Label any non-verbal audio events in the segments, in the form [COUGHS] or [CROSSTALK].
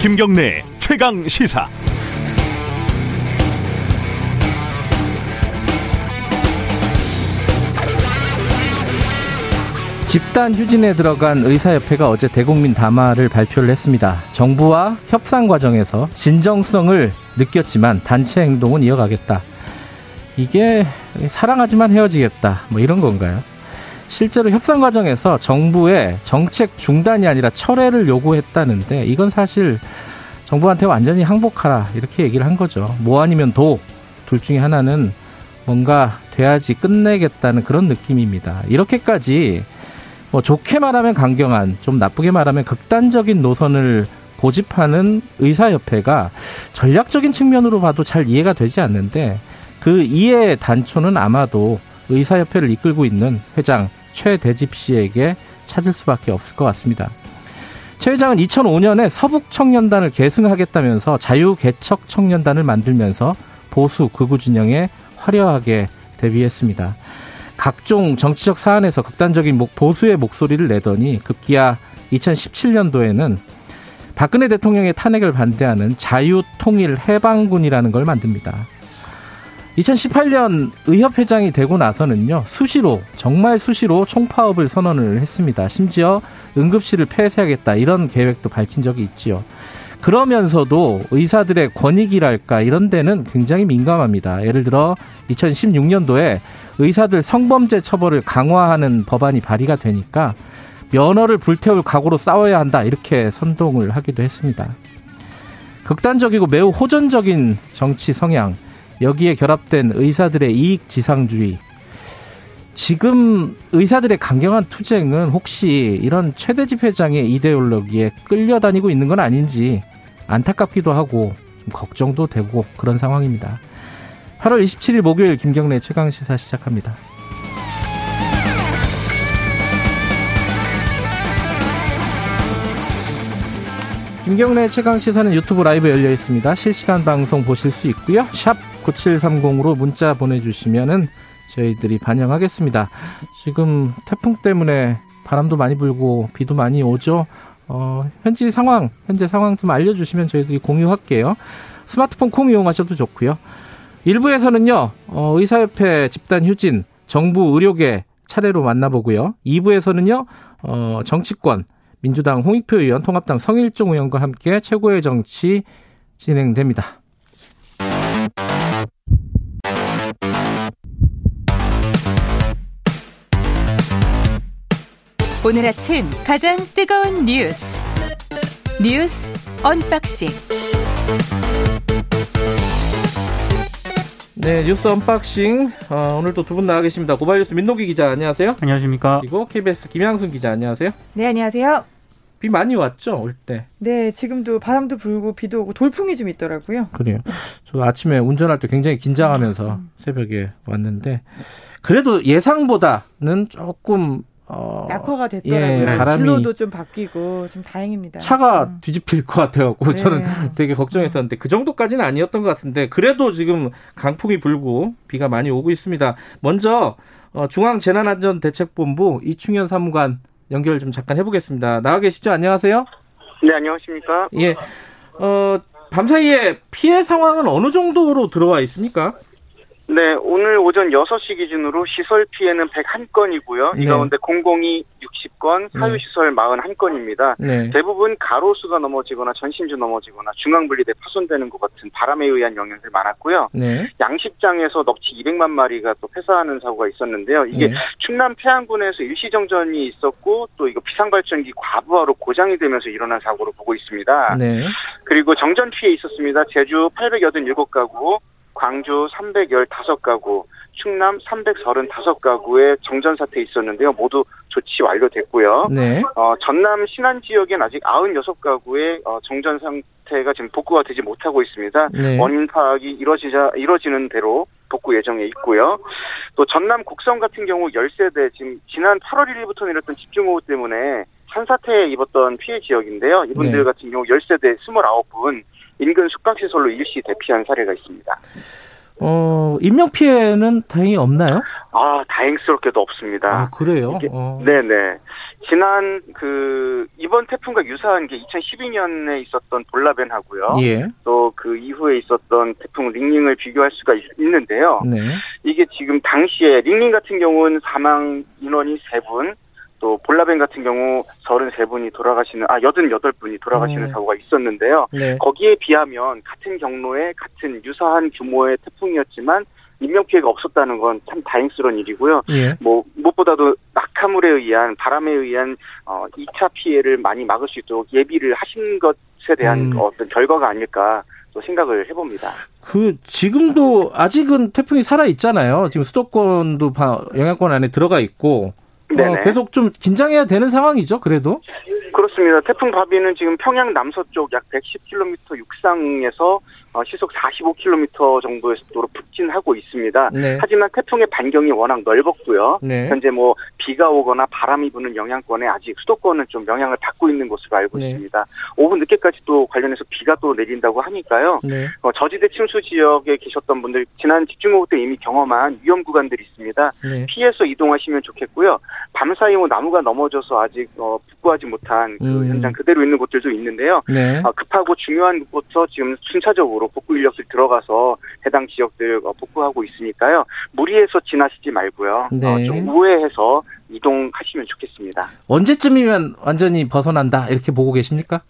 김경래 최강 시사. 집단 휴진에 들어간 의사협회가 어제 대국민 담화를 발표를 했습니다. 정부와 협상 과정에서 진정성을 느꼈지만 단체 행동은 이어가겠다. 이게 사랑하지만 헤어지겠다. 뭐 이런 건가요? 실제로 협상 과정에서 정부의 정책 중단이 아니라 철회를 요구했다는데 이건 사실 정부한테 완전히 항복하라 이렇게 얘기를 한 거죠. 뭐 아니면 도. 둘 중에 하나는 뭔가 돼야지 끝내겠다는 그런 느낌입니다. 이렇게까지 뭐 좋게 말하면 강경한, 좀 나쁘게 말하면 극단적인 노선을 고집하는 의사협회가 전략적인 측면으로 봐도 잘 이해가 되지 않는데 그 이해 단초는 아마도 의사협회를 이끌고 있는 회장 최대집 씨에게 찾을 수밖에 없을 것 같습니다. 최 회장은 2005년에 서북청년단을 계승하겠다면서 자유개척 청년단을 만들면서 보수 극우 진영에 화려하게 데뷔했습니다. 각종 정치적 사안에서 극단적인 보수의 목소리를 내더니 급기야 2017년도에는 박근혜 대통령의 탄핵을 반대하는 자유통일해방군이라는 걸 만듭니다. 2018년 의협회장이 되고 나서는요, 수시로, 정말 수시로 총파업을 선언을 했습니다. 심지어 응급실을 폐쇄하겠다, 이런 계획도 밝힌 적이 있지요. 그러면서도 의사들의 권익이랄까, 이런 데는 굉장히 민감합니다. 예를 들어, 2016년도에 의사들 성범죄 처벌을 강화하는 법안이 발의가 되니까 면허를 불태울 각오로 싸워야 한다, 이렇게 선동을 하기도 했습니다. 극단적이고 매우 호전적인 정치 성향, 여기에 결합된 의사들의 이익 지상주의. 지금 의사들의 강경한 투쟁은 혹시 이런 최대집 회장의 이데올로기에 끌려다니고 있는 건 아닌지 안타깝기도 하고 좀 걱정도 되고 그런 상황입니다. 8월 27일 목요일 김경래 최강 시사 시작합니다. 김경래 최강 시사는 유튜브 라이브 열려 있습니다. 실시간 방송 보실 수 있고요. 샵 9730으로 문자 보내주시면은 저희들이 반영하겠습니다. 지금 태풍 때문에 바람도 많이 불고 비도 많이 오죠. 어, 현지 상황, 현재 상황 좀 알려주시면 저희들이 공유할게요. 스마트폰 콩 이용하셔도 좋고요. 일부에서는요, 어, 의사협회 집단 휴진, 정부 의료계 차례로 만나보고요. 2부에서는요, 어, 정치권, 민주당 홍익표 의원, 통합당 성일종 의원과 함께 최고의 정치 진행됩니다. 오늘 아침 가장 뜨거운 뉴스 뉴스 언박싱 네 뉴스 언박싱 어, 오늘도 두 분 나와 계십니다 고발뉴스 민동기 기자 안녕하세요 안녕하십니까 그리고 KBS 김양순 기자 안녕하세요 네 안녕하세요 비 많이 왔죠 올 때. 네 지금도 바람도 불고 비도 오고 돌풍이 좀 있더라고요. 그래요. 저 아침에 운전할 때 굉장히 긴장하면서 음. 새벽에 왔는데 그래도 예상보다는 조금 어, 약화가 됐더라고요. 예, 바람이 진로도 좀 바뀌고 좀 다행입니다. 차가 음. 뒤집힐 것 같아갖고 네. 저는 되게 걱정했었는데 그 정도까지는 아니었던 것 같은데 그래도 지금 강풍이 불고 비가 많이 오고 있습니다. 먼저 어, 중앙재난안전대책본부 이충현 사무관 연결 좀 잠깐 해보겠습니다. 나와 계시죠? 안녕하세요. 네, 안녕하십니까? 예. 어, 밤사이에 피해 상황은 어느 정도로 들어와 있습니까? 네, 오늘 오전 6시 기준으로 시설 피해는 101건이고요. 이 네. 가운데 공공이 60건, 사유시설 41건입니다. 네. 대부분 가로수가 넘어지거나 전신주 넘어지거나 중앙분리대 파손되는 것 같은 바람에 의한 영향들 많았고요. 네. 양식장에서 넙치 200만 마리가 또 폐사하는 사고가 있었는데요. 이게 네. 충남 태안군에서 일시정전이 있었고 또 이거 비상발전기 과부하로 고장이 되면서 일어난 사고로 보고 있습니다. 네. 그리고 정전 피해 있었습니다. 제주 887가구, 광주 315가구, 충남 335가구의 정전 사태 있었는데요. 모두 조치 완료됐고요. 네. 어, 전남 신안 지역엔 아직 96가구의 어, 정전 상태가 지금 복구가 되지 못하고 있습니다. 네. 원인 파악이 이루어지자 이루어지는 대로 복구 예정에 있고요. 또 전남 곡성 같은 경우 10세대 지금 지난 8월 1일부터 내렸던 집중호우 때문에 산사태에 입었던 피해 지역인데요. 이분들 네. 같은 경우 10세대 29분 인근 숙박시설로 일시 대피한 사례가 있습니다. 어, 인명 피해는 다행히 없나요? 아, 다행스럽게도 없습니다. 아, 그래요? 이게, 어. 네네. 지난 그 이번 태풍과 유사한 게 2012년에 있었던 볼라벤하고요. 예. 또 그 이후에 있었던 태풍 링링을 비교할 수가 있, 는데요 네. 이게 지금 당시에 링링 같은 경우는 사망 인원이 3분, 또 볼라벤 같은 경우 33분이 돌아가시는 아 88분이 돌아가시는 음. 사고가 있었는데요. 네. 거기에 비하면 같은 경로에 같은 유사한 규모의 태풍이었지만 인명 피해가 없었다는 건 참 다행스러운 일이고요. 예. 뭐 무엇보다도 낙하물에 의한 바람에 의한 어 2차 피해를 많이 막을 수 있도록 예비를 하신 것에 대한 음. 어떤 결과가 아닐까 또 생각을 해봅니다. 그 지금도 아직은 태풍이 살아 있잖아요. 지금 수도권도 영향권 안에 들어가 있고 어, 계속 좀 긴장해야 되는 상황이죠. 그래도 그렇습니다. 태풍 바비는 지금 평양 남서쪽 약 110km 육상에서 어, 시속 45km 정도의 속도로 북진하고 있습니다. 네. 하지만 태풍의 반경이 워낙 넓었고요. 네. 현재 뭐 비가 오거나 바람이 부는 영향권에 아직 수도권은 좀 영향을 받고 있는 것으로 알고 네. 있습니다. 오후 늦게까지 또 관련해서 비가 또 내린다고 하니까요. 네. 어, 저지대 침수 지역에 계셨던 분들 지난 집중호우 때 이미 경험한 위험 구간들이 있습니다. 네. 피해서 이동하시면 좋겠고요. 밤사이 뭐 나무가 넘어져서 아직 어, 복구하지 못한 그 음. 현장 그대로 있는 곳들도 있는데요. 네. 어, 급하고 중요한 곳부터 지금 순차적으로 복구 인력들 들어가서 해당 지역들 어, 복구하고 있으니까요. 무리해서 지나시지 말고요. 네. 어, 좀 우회해서 이동하시면 좋겠습니다. 언제쯤이면 완전히 벗어난다 이렇게 보고 계십니까?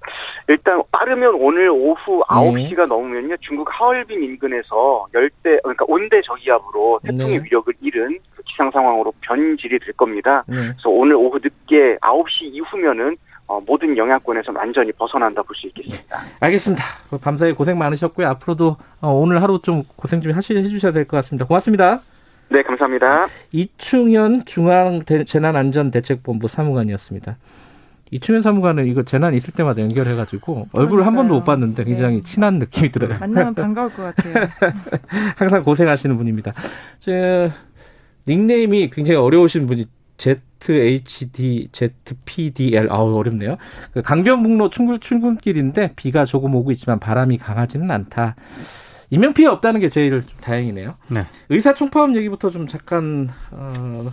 일단 빠르면 오늘 오후 9시가 네. 넘으면요 중국 하얼빈 인근에서 열대 그러니까 온대 저기압으로 태풍의 네. 위력을 잃은 그 기상 상황으로 변질이 될 겁니다. 네. 그래서 오늘 오후 늦게 9시 이후면은 어, 모든 영향권에서 완전히 벗어난다 볼 수 있겠습니다. 네. 알겠습니다. 밤사이 고생 많으셨고요. 앞으로도 어, 오늘 하루 좀 고생 좀 하시, 해주셔야 될 것 같습니다. 고맙습니다. 네, 감사합니다. 이충현 중앙재난안전대책본부 사무관이었습니다. 이충현 사무관은 이거 재난 있을 때마다 연결해가지고 얼굴을 한 번도 못 봤는데 굉장히 네. 친한 느낌이 들어요. 만나면 반가울 것 같아요. [LAUGHS] 항상 고생하시는 분입니다. 제 닉네임이 굉장히 어려우신 분이 ZHD, ZPDL, 아우, 어렵네요. 그 강변북로 출근, 출근길인데 비가 조금 오고 있지만 바람이 강하지는 않다. 인명 피해 없다는 게 제일 좀 다행이네요. 네. 의사총파업 얘기부터 좀 잠깐 어,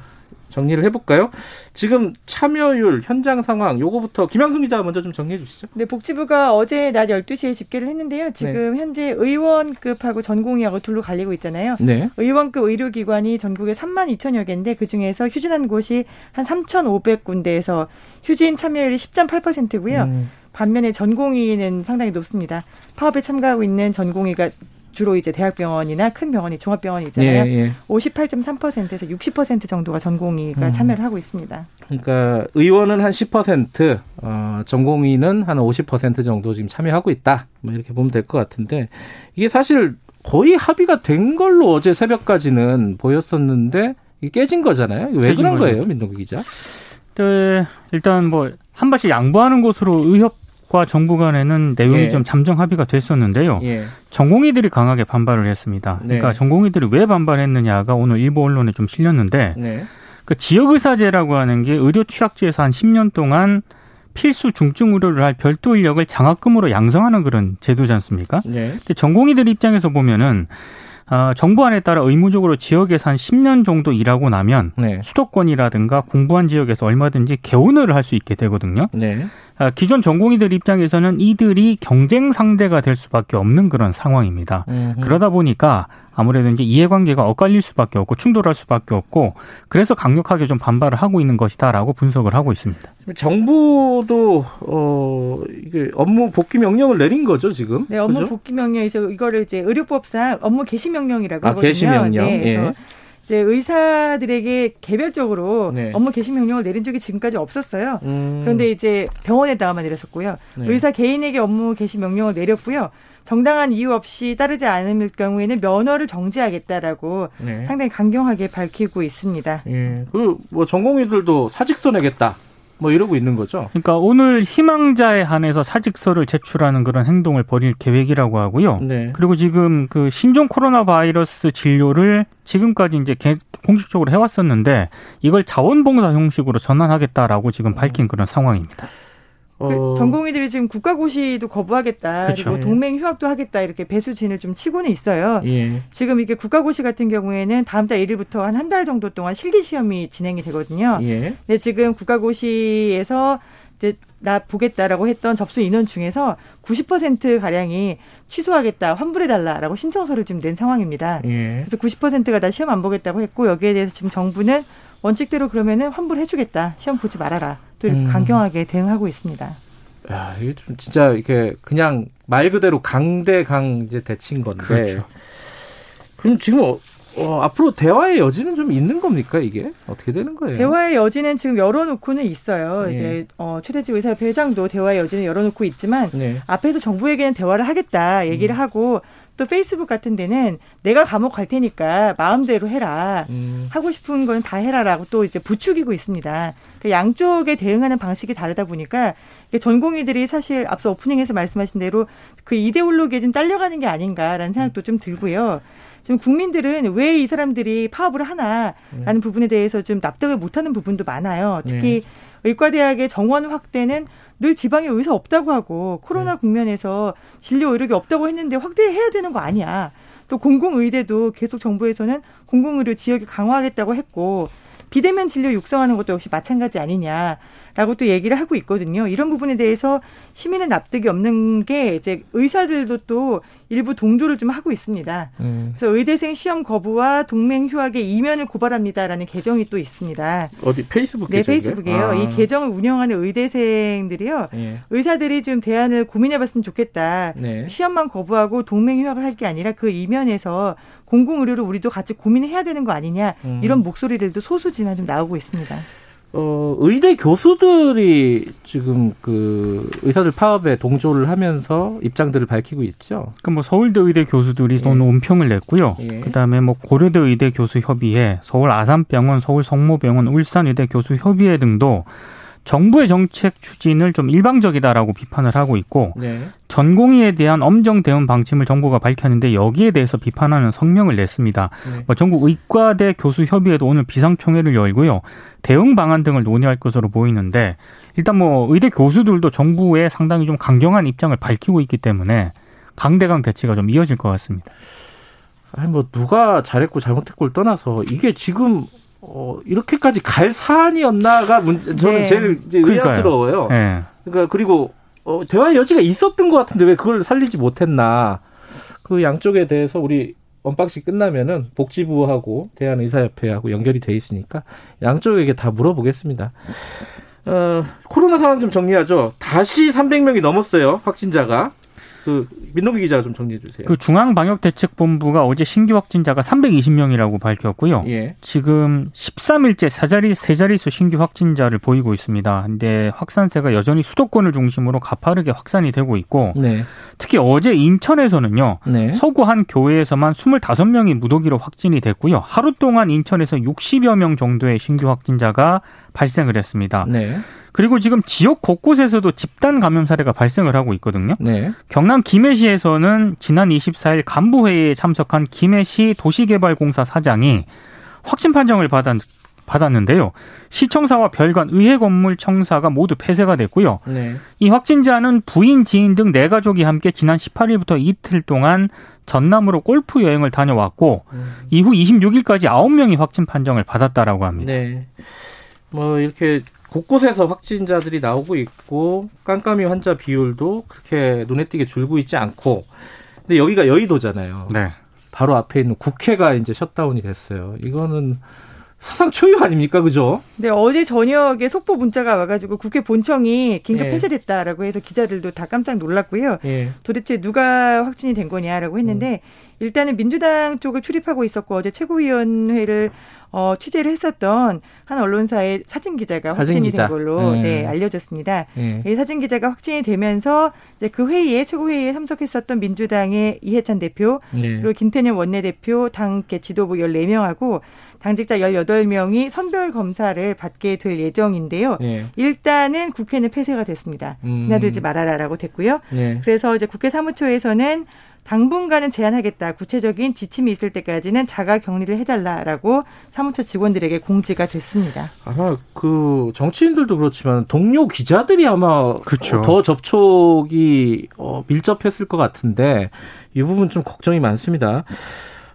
정리를 해볼까요? 지금 참여율, 현장 상황, 요거부터 김양순 기자 먼저 좀 정리해 주시죠. 네, 복지부가 어제 낮 12시에 집계를 했는데요. 지금 네. 현재 의원급하고 전공의하고 둘로 갈리고 있잖아요. 네. 의원급 의료기관이 전국에 3만 2천여 개인데 그중에서 휴진한 곳이 한 3,500군데에서 휴진 참여율이 10.8%고요. 음. 반면에 전공의는 상당히 높습니다. 파업에 참가하고 있는 전공의가 주로 이제 대학병원이나 큰 병원이 종합병원이 있잖아요. 예, 예. 58.3%에서 60% 정도가 전공의가 음. 참여를 하고 있습니다. 그러니까 의원은 한 10%, 어, 전공의는 한 50% 정도 지금 참여하고 있다. 뭐 이렇게 보면 될 것 같은데 이게 사실 거의 합의가 된 걸로 어제 새벽까지는 보였었는데 이게 깨진 거잖아요. 왜 그런 거죠. 거예요, 민동기 기자? 네, 일단 뭐 한 발씩 양보하는 것으로 의협 과 정부 간에는 내용이 예. 좀 잠정 합의가 됐었는데요. 예. 전공의들이 강하게 반발을 했습니다. 네. 그러니까 전공의들이 왜 반발했느냐가 오늘 일부 언론에 좀 실렸는데 네. 그 지역의사제라고 하는 게 의료 취약지에서 한 10년 동안 필수 중증 의료를 할 별도 인력을 장학금으로 양성하는 그런 제도지 않습니까? 네. 근데 전공의들 입장에서 보면은 어, 정부안에 따라 의무적으로 지역에서 한 10년 정도 일하고 나면 네. 수도권이라든가 공부한 지역에서 얼마든지 개원을 할 수 있게 되거든요. 네. 아, 기존 전공의들 입장에서는 이들이 경쟁 상대가 될 수밖에 없는 그런 상황입니다. 음흠. 그러다 보니까 아무래도 이제 이해관계가 엇갈릴 수밖에 없고 충돌할 수밖에 없고 그래서 강력하게 좀 반발을 하고 있는 것이다라고 분석을 하고 있습니다. 정부도 어 이게 업무 복귀 명령을 내린 거죠 지금? 네, 업무 그죠? 복귀 명령에서 이거를 이제 의료법상 업무 개시 명령이라고 아, 하거든요. 개시 명령. 네, 그래서 예. 이제 의사들에게 개별적으로 네. 업무 개시 명령을 내린 적이 지금까지 없었어요. 음. 그런데 이제 병원에다가만 내렸었고요. 네. 의사 개인에게 업무 개시 명령을 내렸고요. 정당한 이유 없이 따르지 않을 경우에는 면허를 정지하겠다라고 네. 상당히 강경하게 밝히고 있습니다. 예. 그뭐 전공의들도 사직서 내겠다. 뭐 이러고 있는 거죠. 그러니까 오늘 희망자에 한해서 사직서를 제출하는 그런 행동을 벌일 계획이라고 하고요. 네. 그리고 지금 그 신종 코로나 바이러스 진료를 지금까지 이제 공식적으로 해왔었는데 이걸 자원봉사 형식으로 전환하겠다라고 지금 밝힌 그런 상황입니다. 그 어... 전공의들이 지금 국가고시도 거부하겠다. 그쵸. 그리고 동맹 휴학도 하겠다. 이렇게 배수진을 좀 치고는 있어요. 예. 지금 이게 국가고시 같은 경우에는 다음 달 1일부터 한 한 달 정도 동안 실기 시험이 진행이 되거든요. 예. 근데 지금 국가고시에서 이제 나 보겠다라고 했던 접수 인원 중에서 90% 가량이 취소하겠다, 환불해 달라라고 신청서를 지금 낸 상황입니다. 예. 그래서 90%가 다 시험 안 보겠다고 했고 여기에 대해서 지금 정부는 원칙대로 그러면은 환불해주겠다, 시험 보지 말아라. 음. 강경하게 대응하고 있습니다. 야, 이게 좀 진짜 이렇게 그냥 말 그대로 강대강 이제 대친 건데. 그렇죠. 그럼 지금 어, 어, 앞으로 대화의 여지는 좀 있는 겁니까 이게 어떻게 되는 거예요? 대화의 여지는 지금 열어놓고는 있어요. 네. 이제 어, 최대지 의사협회 회장도 대화의 여지는 열어놓고 있지만 네. 앞에서 정부에게는 대화를 하겠다 얘기를 음. 하고 또 페이스북 같은 데는 내가 감옥 갈 테니까 마음대로 해라. 음. 하고 싶은 건 다 해라라고 또 이제 부추기고 있습니다. 그 양쪽에 대응하는 방식이 다르다 보니까 전공의들이 사실 앞서 오프닝에서 말씀하신 대로 그 이데올로기에 좀 딸려가는 게 아닌가라는 생각도 좀 들고요. 지금 국민들은 왜 이 사람들이 파업을 하나라는 음. 부분에 대해서 좀 납득을 못하는 부분도 많아요. 특히 네. 의과대학의 정원 확대는 늘 지방에 의사 없다고 하고 코로나 네. 국면에서 진료 의료기 없다고 했는데 확대해야 되는 거 아니야. 또 공공의대도 계속 정부에서는 공공의료 지역이 강화하겠다고 했고 비대면 진료 육성하는 것도 역시 마찬가지 아니냐. 라고 또 얘기를 하고 있거든요. 이런 부분에 대해서 시민의 납득이 없는 게 이제 의사들도 또 일부 동조를 좀 하고 있습니다. 음. 그래서 의대생 시험 거부와 동맹 휴학의 이면을 고발합니다라는 계정이 또 있습니다. 어디 페이스북 네, 페이스북이에요. 아. 이 계정을 운영하는 의대생들이요. 예. 의사들이 좀 대안을 고민해봤으면 좋겠다. 네. 시험만 거부하고 동맹 휴학을 할 게 아니라 그 이면에서 공공의료를 우리도 같이 고민해야 되는 거 아니냐 음. 이런 목소리들도 소수지만 좀 나오고 있습니다. 어, 의대 교수들이 지금 그 의사들 파업에 동조를 하면서 입장들을 밝히고 있죠. 그뭐 서울대 의대 교수들이 예. 논평을 냈고요. 예. 그다음에 뭐 고려대 의대 교수 협의회, 서울 아산병원, 서울 성모병원, 울산 의대 교수 협의회 등도 정부의 정책 추진을 좀 일방적이다라고 비판을 하고 있고 네. 전공의에 대한 엄정 대응 방침을 정부가 밝혔는데 여기에 대해서 비판하는 성명을 냈습니다. 네. 뭐 전국 의과대 교수 협의회도 오늘 비상총회를 열고요. 대응 방안 등을 논의할 것으로 보이는데 일단 뭐 의대 교수들도 정부에 상당히 좀 강경한 입장을 밝히고 있기 때문에 강대강 대치가 좀 이어질 것 같습니다. 아니 뭐 누가 잘했고 잘못했고를 떠나서 이게 지금 어, 이렇게까지 갈 사안이었나가 문제, 저는 네. 제일 이제 의아스러워요. 네. 그러니까 그리고 어, 대화의 여지가 있었던 것 같은데 왜 그걸 살리지 못했나. 그 양쪽에 대해서 우리 unboxing 끝나면은 복지부하고 대한의사협회하고 연결이 돼 있으니까 양쪽에게 다 물어보겠습니다. 어, 코로나 상황 좀 정리하죠. 다시 300명이 넘었어요. 확진자가. 그 민동기 기자 좀 정리해 주세요. 그 중앙방역대책본부가 어제 신규 확진자가 320명이라고 밝혔고요. 예. 지금 13일째 사자리 세 자릿수 신규 확진자를 보이고 있습니다. 근데 확산세가 여전히 수도권을 중심으로 가파르게 확산이 되고 있고 네. 특히 어제 인천에서는요. 네. 서구 한 교회에서만 25명이 무더기로 확진이 됐고요. 하루 동안 인천에서 60여 명 정도의 신규 확진자가 발생을 했습니다. 네. 그리고 지금 지역 곳곳에서도 집단 감염 사례가 발생을 하고 있거든요. 네. 경남 김해시에서는 지난 24일 간부회의에 참석한 김해시 도시개발공사 사장이 확진 판정을 받았, 받았는데요. 시청사와 별관, 의회 건물 청사가 모두 폐쇄가 됐고요. 네. 이 확진자는 부인, 지인 등 네 가족이 함께 지난 18일부터 이틀 동안 전남으로 골프 여행을 다녀왔고 음. 이후 26일까지 9명이 확진 판정을 받았다라고 합니다. 네. 뭐 이렇게 곳곳에서 확진자들이 나오고 있고 깜깜이 환자 비율도 그렇게 눈에 띄게 줄고 있지 않고 근데 여기가 여의도잖아요. 네. 바로 앞에 있는 국회가 이제 셧다운이 됐어요. 이거는 사상 초유 아닙니까, 그죠? 네, 어제 저녁에 속보 문자가 와가지고 국회 본청이 긴급 예. 폐쇄됐다라고 해서 기자들도 다 깜짝 놀랐고요. 예. 도대체 누가 확진이 된 거냐라고 했는데 음. 일단은 민주당 쪽을 출입하고 있었고 어제 최고위원회를 어, 취재를 했었던 한 언론사의 사진 기자가 확진이 기자. 된 걸로 네. 네 알려졌습니다. 네. 이 사진 기자가 확진이 되면서 이제 그 회의에 최고 회의에 참석했었던 민주당의 이해찬 대표 네. 그리고 김태년 원내대표 당계 지도부 14명하고 당직자 18명이 선별 검사를 받게 될 예정인데요. 네. 일단은 국회는 폐쇄가 됐습니다. 음. 지나들지 말아라라고 됐고요. 네. 그래서 이제 국회 사무처에서는 당분간은 제한하겠다. 구체적인 지침이 있을 때까지는 자가 격리를 해달라라고 사무처 직원들에게 공지가 됐습니다. 아마 그 정치인들도 그렇지만 동료 기자들이 아마 그쵸. 더 접촉이 어, 밀접했을 것 같은데 이 부분 좀 걱정이 많습니다.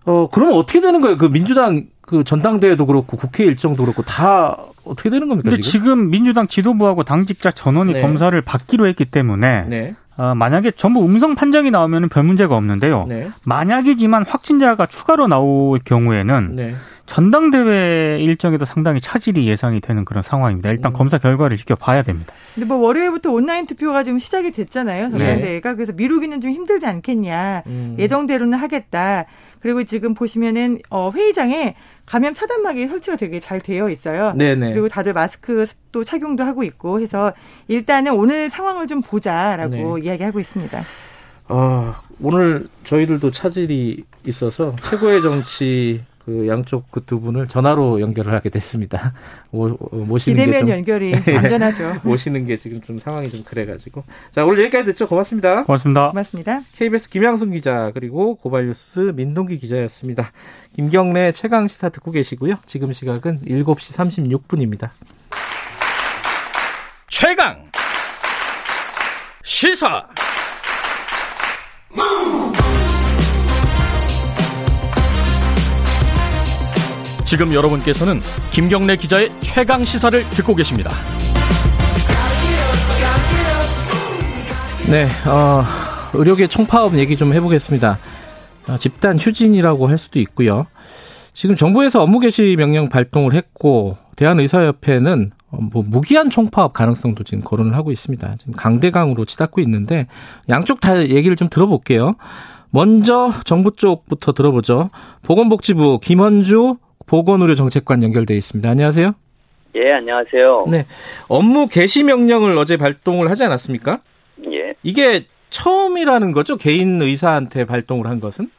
어 그러면 어떻게 되는 거예요? 그 민주당 그 전당대회도 그렇고 국회 일정도 그렇고 다 어떻게 되는 겁니까? 근데 지금, 지금 민주당 지도부하고 당직자 전원이 네. 검사를 받기로 했기 때문에 네. 어, 만약에 전부 음성 판정이 나오면 별 문제가 없는데요. 네. 만약이지만 확진자가 추가로 나올 경우에는 네. 전당대회 일정에도 상당히 차질이 예상이 되는 그런 상황입니다. 일단 음. 검사 결과를 지켜봐야 됩니다. 근데 뭐 월요일부터 온라인 투표가 지금 시작이 됐잖아요. 전당대회가 네. 그래서 미루기는 좀 힘들지 않겠냐. 음. 예정대로는 하겠다. 그리고 지금 보시면은 어, 회의장에 감염 차단막이 설치가 되게 잘 되어 있어요. 네네. 그리고 다들 마스크 또 착용도 하고 있고 해서 일단은 오늘 상황을 좀 보자라고 네. 이야기하고 있습니다. 아, 오늘 저희들도 차질이 있어서 최고의 정치 그 양쪽 그 두 분을 전화로 연결을 하게 됐습니다. 모, 어, 모시는 비대면 연결이 예, [LAUGHS] 안전하죠. 모시는 게 지금 좀 상황이 좀 그래가지고 자 오늘 여기까지 듣죠. 고맙습니다. 고맙습니다. 고맙습니다. KBS 김양순 기자 그리고 고발뉴스 민동기 기자였습니다. 김경래 최강 시사 듣고 계시고요. 지금 시각은 7시 36분입니다. 최강 시사 지금 여러분께서는 김경래 기자의 최강 시사를 듣고 계십니다. 네, 어, 의료계 총파업 얘기 좀 해보겠습니다. 어, 집단 휴진이라고 할 수도 있고요. 지금 정부에서 업무 개시 명령 발동을 했고 대한의사협회는 어, 뭐 무기한 총파업 가능성도 지금 거론을 하고 있습니다. 지금 강대강으로 치닫고 있는데 양쪽 다 얘기를 좀 들어볼게요. 먼저 정부 쪽부터 들어보죠. 보건복지부 김원주 보건의료 정책관 연결돼 있습니다. 안녕하세요. 예, 안녕하세요. 네. 업무 개시 명령을 어제 발동을 하지 않았습니까? 예. 이게 처음이라는 거죠? 개인 의사한테 발동을 한 것은?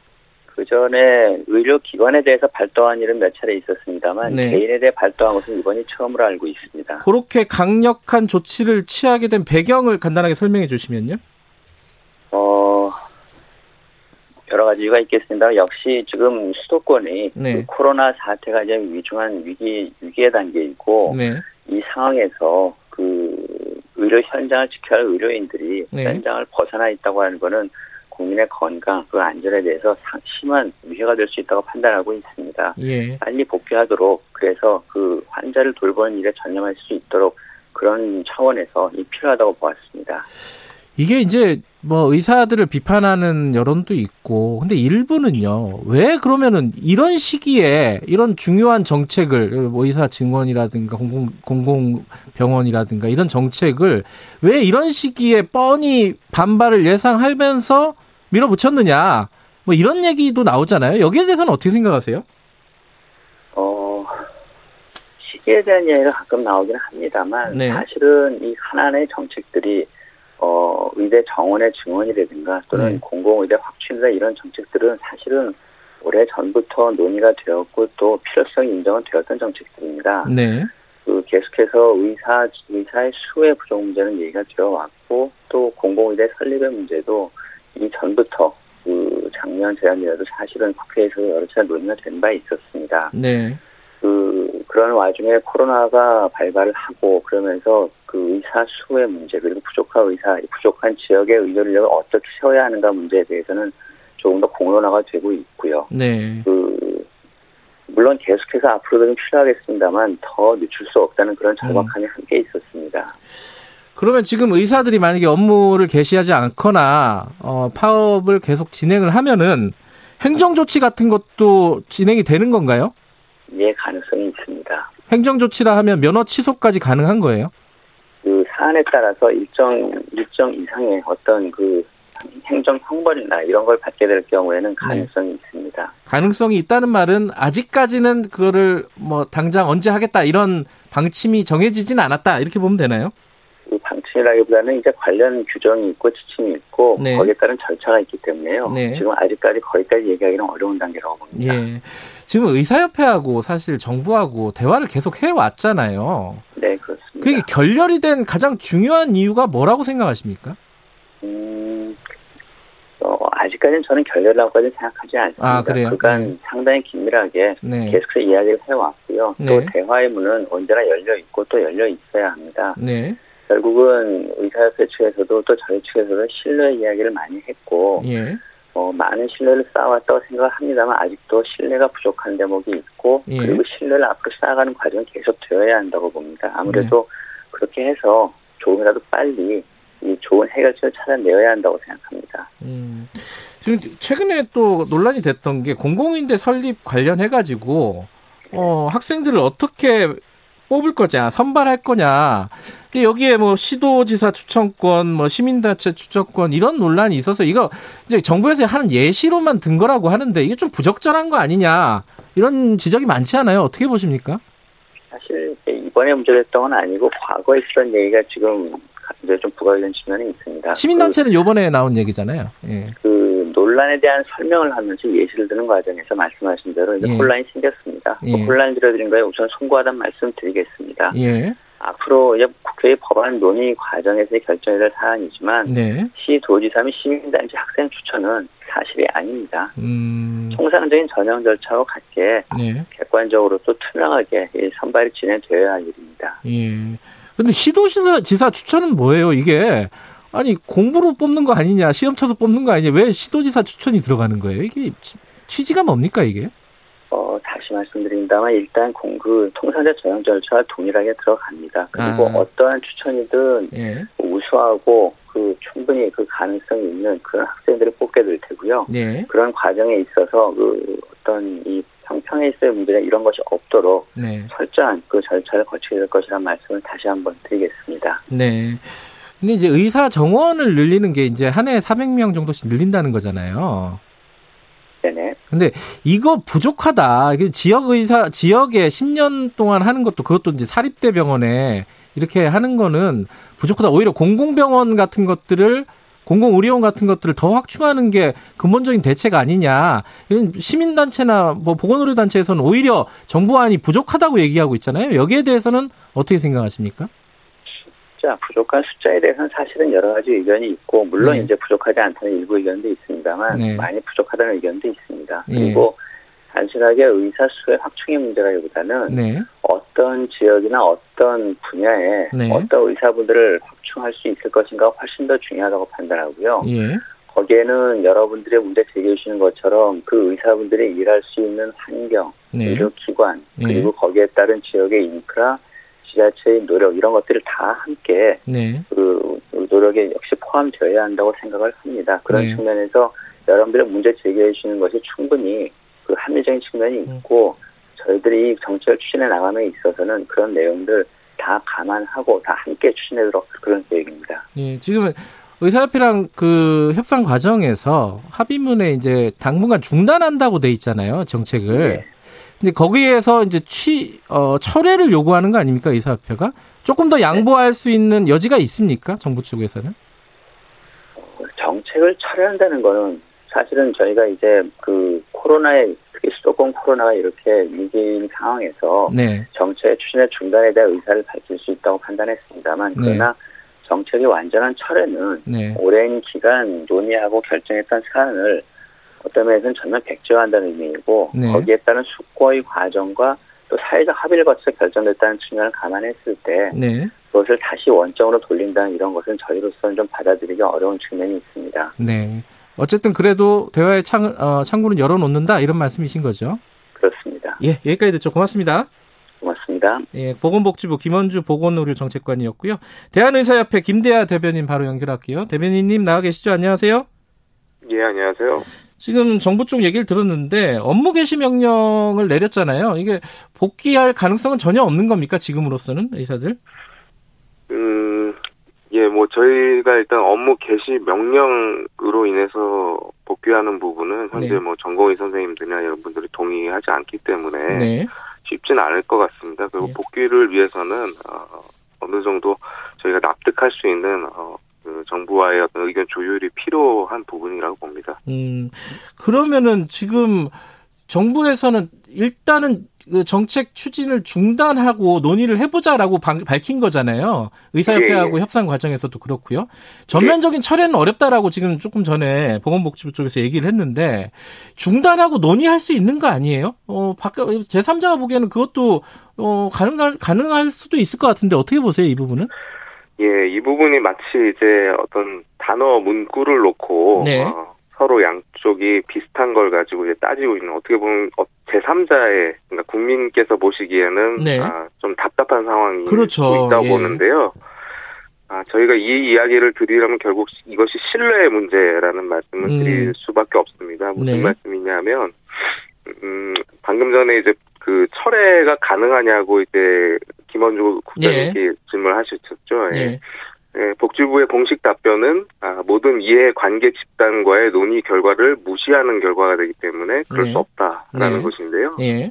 그 전에 의료기관에 대해서 발동한 일은 몇 차례 있었습니다만 네. 개인에 대해 발동한 것은 이번이 처음으로 알고 있습니다. 그렇게 강력한 조치를 취하게 된 배경을 간단하게 설명해 주시면요. 어, 여러 가지 이유가 있겠습니다. 역시 지금 수도권이 네. 그 코로나 사태가 이제 위중한 위기 위기의 단계이고 네. 이 상황에서 그 의료 현장을 지켜야 할 의료인들이 네. 현장을 벗어나 있다고 하는 거는 국민의 건강, 그 안전에 대해서 심한 위해가 될 수 있다고 판단하고 있습니다. 예. 빨리 복귀하도록 그래서 그 환자를 돌보는 일에 전념할 수 있도록 그런 차원에서 이 필요하다고 보았습니다. 이게 이제 뭐 의사들을 비판하는 여론도 있고 근데 일부는요 왜 그러면은 이런 시기에 이런 중요한 정책을 뭐 의사 증원이라든가 공공 공공병원이라든가 이런 정책을 왜 이런 시기에 뻔히 반발을 예상하면서 밀어붙였느냐 뭐 이런 얘기도 나오잖아요 여기에 대해서는 어떻게 생각하세요? 어 시기에 대한 이야기가 가끔 나오긴 합니다만 네. 사실은 이 하나의 정책들이 어, 의대 정원의 증원이라든가 또는 네. 공공의대 확충이나 이런 정책들은 사실은 오래 전부터 논의가 되었고 또 필요성이 인정은 되었던 정책들입니다. 네. 그 계속해서 의사 의사의 수의 부족 문제는 얘기가 되어 왔고 또 공공의대 설립의 문제도 이 전부터 그 작년 재작년에도 사실은 국회에서 여러 차례 논의가 된 바 있었습니다. 네. 그 그런 와중에 코로나가 발발을 하고 그러면서 그 의사 수의 문제 그리고 부족한 의사 부족한 지역의 의료를 어떻게 세워야 하는가 문제에 대해서는 조금 더 공론화가 되고 있고요. 네. 그 물론 계속해서 앞으로도 좀 필요하겠습니다만 더 늦출 수 없다는 그런 절박함이 음. 함께 있었습니다. 그러면 지금 의사들이 만약에 업무를 개시하지 않거나 어, 파업을 계속 진행을 하면은 행정 조치 같은 것도 진행이 되는 건가요? 예, 가능성이 있습니다. 행정 조치라 하면 면허 취소까지 가능한 거예요? 그 사안에 따라서 일정 일정 이상의 어떤 그 행정 형벌이나 이런 걸 받게 될 경우에는 네. 가능성이 네. 있습니다. 가능성이 있다는 말은 아직까지는 그거를 뭐 당장 언제 하겠다 이런 방침이 정해지진 않았다 이렇게 보면 되나요? 그 방침이라기보다는 이제 관련 규정이 있고 지침이 있고 네. 거기에 따른 절차가 있기 때문에요. 네. 지금 아직까지 거기까지 얘기하기는 어려운 단계라고 봅니다. 예. 지금 의사협회하고 사실 정부하고 대화를 계속 해왔잖아요. 네, 그렇습니다. 그게 결렬이 된 가장 중요한 이유가 뭐라고 생각하십니까? 음, 어, 아직 아직까지는 저는 결렬이라고까지 생각하지 않습니다. 아, 그래요? 그간 네. 상당히 긴밀하게 네. 계속해서 이야기를 해왔고요. 네. 또 대화의 문은 언제나 열려 있고 또 열려 있어야 합니다. 네. 결국은 의사협회 측에서도 또 저희 측에서도 신뢰 이야기를 많이 했고 예. 어, 많은 신뢰를 쌓아왔다고 생각을 합니다만 아직도 신뢰가 부족한 대목이 있고 예. 그리고 신뢰를 앞으로 쌓아가는 과정이 계속 되어야 한다고 봅니다. 아무래도 네. 그렇게 해서 조금이라도 빨리 이 좋은 해결책을 찾아내야 한다고 생각합니다. 음, 지금 최근에 또 논란이 됐던 게 공공인대 설립 관련해 가지고 어, 학생들을 어떻게 뽑을 거냐, 선발할 거냐. 근데 여기에 뭐 시도지사 추천권, 뭐 시민단체 추천권 이런 논란이 있어서 이거 이제 정부에서 하는 예시로만 든 거라고 하는데 이게 좀 부적절한 거 아니냐 이런 지적이 많지 않아요. 어떻게 보십니까? 사실 이번에 문제됐던 건 아니고 과거에 있었던 얘기가 지금 이제 좀 부각된 측면이 있습니다. 시민단체는 그, 요번에 나온 얘기잖아요. 예. 그 논란에 대한 설명을 하면서 예시를 드는 과정에서 말씀하신 대로 이제 예. 혼란이 생겼습니다. 예. 그 혼란을 드려드린 거에 우선 송구하다는 말씀 드리겠습니다. 예. 앞으로 이제 국회의 법안 논의 과정에서의 결정이 될 사안이지만 네. 시도지사 및 시민단체 학생 추천은 사실이 아닙니다. 음... 통상적인 전형 절차와 같게 네. 객관적으로 또 투명하게 선발이 진행되어야 할 일입니다. 예. 근데 시도지사 지사 추천은 뭐예요? 이게 아니 공부로 뽑는 거 아니냐, 시험 쳐서 뽑는 거 아니냐? 왜 시도지사 추천이 들어가는 거예요? 이게 취지가 뭡니까 이게? 어, 다시 말씀드린다면 일단 공그 통상적 전형 절차와 동일하게 들어갑니다. 그리고 아. 어떠한 추천이든 예. 우수하고 그 충분히 그 가능성이 있는 그런 학생들을 뽑게 될 테고요. 예. 그런 과정에 있어서 그 어떤 이 평평에 있어야 문제나 이런 것이 없도록 네. 철저한 그 절차를 거치게 될 것이라는 말씀을 다시 한번 드리겠습니다. 네. 근데 이제 의사 정원을 늘리는 게 이제 한 해에 400명 정도씩 늘린다는 거잖아요. 네네. 근데 이거 부족하다. 지역 의사, 지역에 10년 동안 하는 것도 그것도 이제 사립대 병원에 이렇게 하는 거는 부족하다. 오히려 공공병원 같은 것들을 공공의료원 같은 것들을 더 확충하는 게 근본적인 대책 아니냐. 이런 시민단체나 뭐 보건의료단체에서는 오히려 정부안이 부족하다고 얘기하고 있잖아요. 여기에 대해서는 어떻게 생각하십니까? 숫자, 부족한 숫자에 대해서는 사실은 여러 가지 의견이 있고, 물론 네. 이제 부족하지 않다는 일부 의견도 있습니다만, 네. 많이 부족하다는 의견도 있습니다. 네. 그리고 단순하게 의사 수의 확충의 문제라기보다는 네. 어떤 지역이나 어떤 분야에 네. 어떤 의사분들을 확충할 수 있을 것인가 훨씬 더 중요하다고 판단하고요. 예. 거기에는 여러분들의 문제 제기해 주시는 것처럼 그 의사분들이 일할 수 있는 환경, 네. 의료기관, 예. 그리고 거기에 따른 지역의 인프라, 지자체의 노력 이런 것들을 다 함께 네. 그 노력에 역시 포함되어야 한다고 생각을 합니다. 그런 네. 측면에서 여러분들의 문제 제기해 주시는 것이 충분히 그 합리적인 측면이 음. 있고 저희들이 정책을 추진해 나가는 데 있어서는 그런 내용들 다 감안하고 다 함께 추진하도록 그런 계획입니다. 예, 지금 의사협회랑 그 협상 과정에서 합의문에 이제 당분간 중단한다고 돼 있잖아요 정책을. 네. 근데 거기에서 이제 취 어, 철회를 요구하는 거 아닙니까 의사협회가? 조금 더 양보할 네. 수 있는 여지가 있습니까 정부 측에서는? 정책을 철회한다는 거는 사실은 저희가 이제 그 코로나에 특히 수도권 코로나가 이렇게 위기인 상황에서 네. 정책 추진의 중단에 대한 의사를 밝힐 수 있다고 판단했습니다만 네. 그러나 정책의 완전한 철회는 네. 오랜 기간 논의하고 결정했던 사안을 어떤 면에서는 전면 백지화한다는 의미이고 네. 거기에 따른 숙고의 과정과 또 사회적 합의를 거쳐 결정됐다는 측면을 감안했을 때 네. 그것을 다시 원점으로 돌린다는 이런 것은 저희로서는 좀 받아들이기 어려운 측면이 있습니다. 네. 어쨌든 그래도 대화의 창, 어, 창구는 열어놓는다 이런 말씀이신 거죠? 그렇습니다. 예, 여기까지 듣죠. 고맙습니다. 고맙습니다. 예, 보건복지부 김원주 보건의료정책관이었고요. 대한의사협회 김대하 대변인 바로 연결할게요. 대변인님 나와 계시죠? 안녕하세요. 예, 안녕하세요. 지금 정부 쪽 얘기를 들었는데 업무 개시 명령을 내렸잖아요. 이게 복귀할 가능성은 전혀 없는 겁니까? 지금으로서는 의사들? 음, 예, 뭐 저희가 일단 업무 개시 명령으로 인해서 복귀하는 부분은 현재 네. 뭐 전공의 선생님들이나 이런 분들이 동의하지 않기 때문에 네. 쉽지는 않을 것 같습니다. 그리고 네. 복귀를 위해서는 어, 어느 정도 저희가 납득할 수 있는 어, 그 정부와의 어떤 의견 조율이 필요한 부분이라고 봅니다. 음, 그러면은 지금 정부에서는 일단은 그 정책 추진을 중단하고 논의를 해보자라고 방, 밝힌 거잖아요. 의사협회하고 예, 예. 협상 과정에서도 그렇고요. 전면적인 예. 철회는 어렵다라고 지금 조금 전에 보건복지부 쪽에서 얘기를 했는데 중단하고 논의할 수 있는 거 아니에요? 어, 바깥 제3자가 보기에는 그것도 어, 가능할 가능할 수도 있을 것 같은데 어떻게 보세요 이 부분은? 예, 이 부분이 마치 이제 어떤 단어 문구를 놓고 네. 어, 서로 양쪽이 비슷한 걸 가지고 이제 따지고 있는 어떻게 보면 어, 제3자의 그러니까 국민께서 보시기에는 네. 아, 좀 답답한 상황이 그렇죠. 있다고 예. 보는데요. 아, 저희가 이 이야기를 드리려면 결국 이것이 신뢰의 문제라는 말씀을 음. 드릴 수밖에 없습니다. 무슨 네. 말씀이냐면, 음, 방금 전에 이제 그 철회가 가능하냐고 이제 김원주 국장님께 예. 질문하셨죠. 을 예. 예. 복지부의 공식 답변은 아, 모든 이해 관계 집단과의 논의 결과를 무시하는 결과가 되기 때문에 그럴 네. 수 없다라는 네. 것인데요. 예.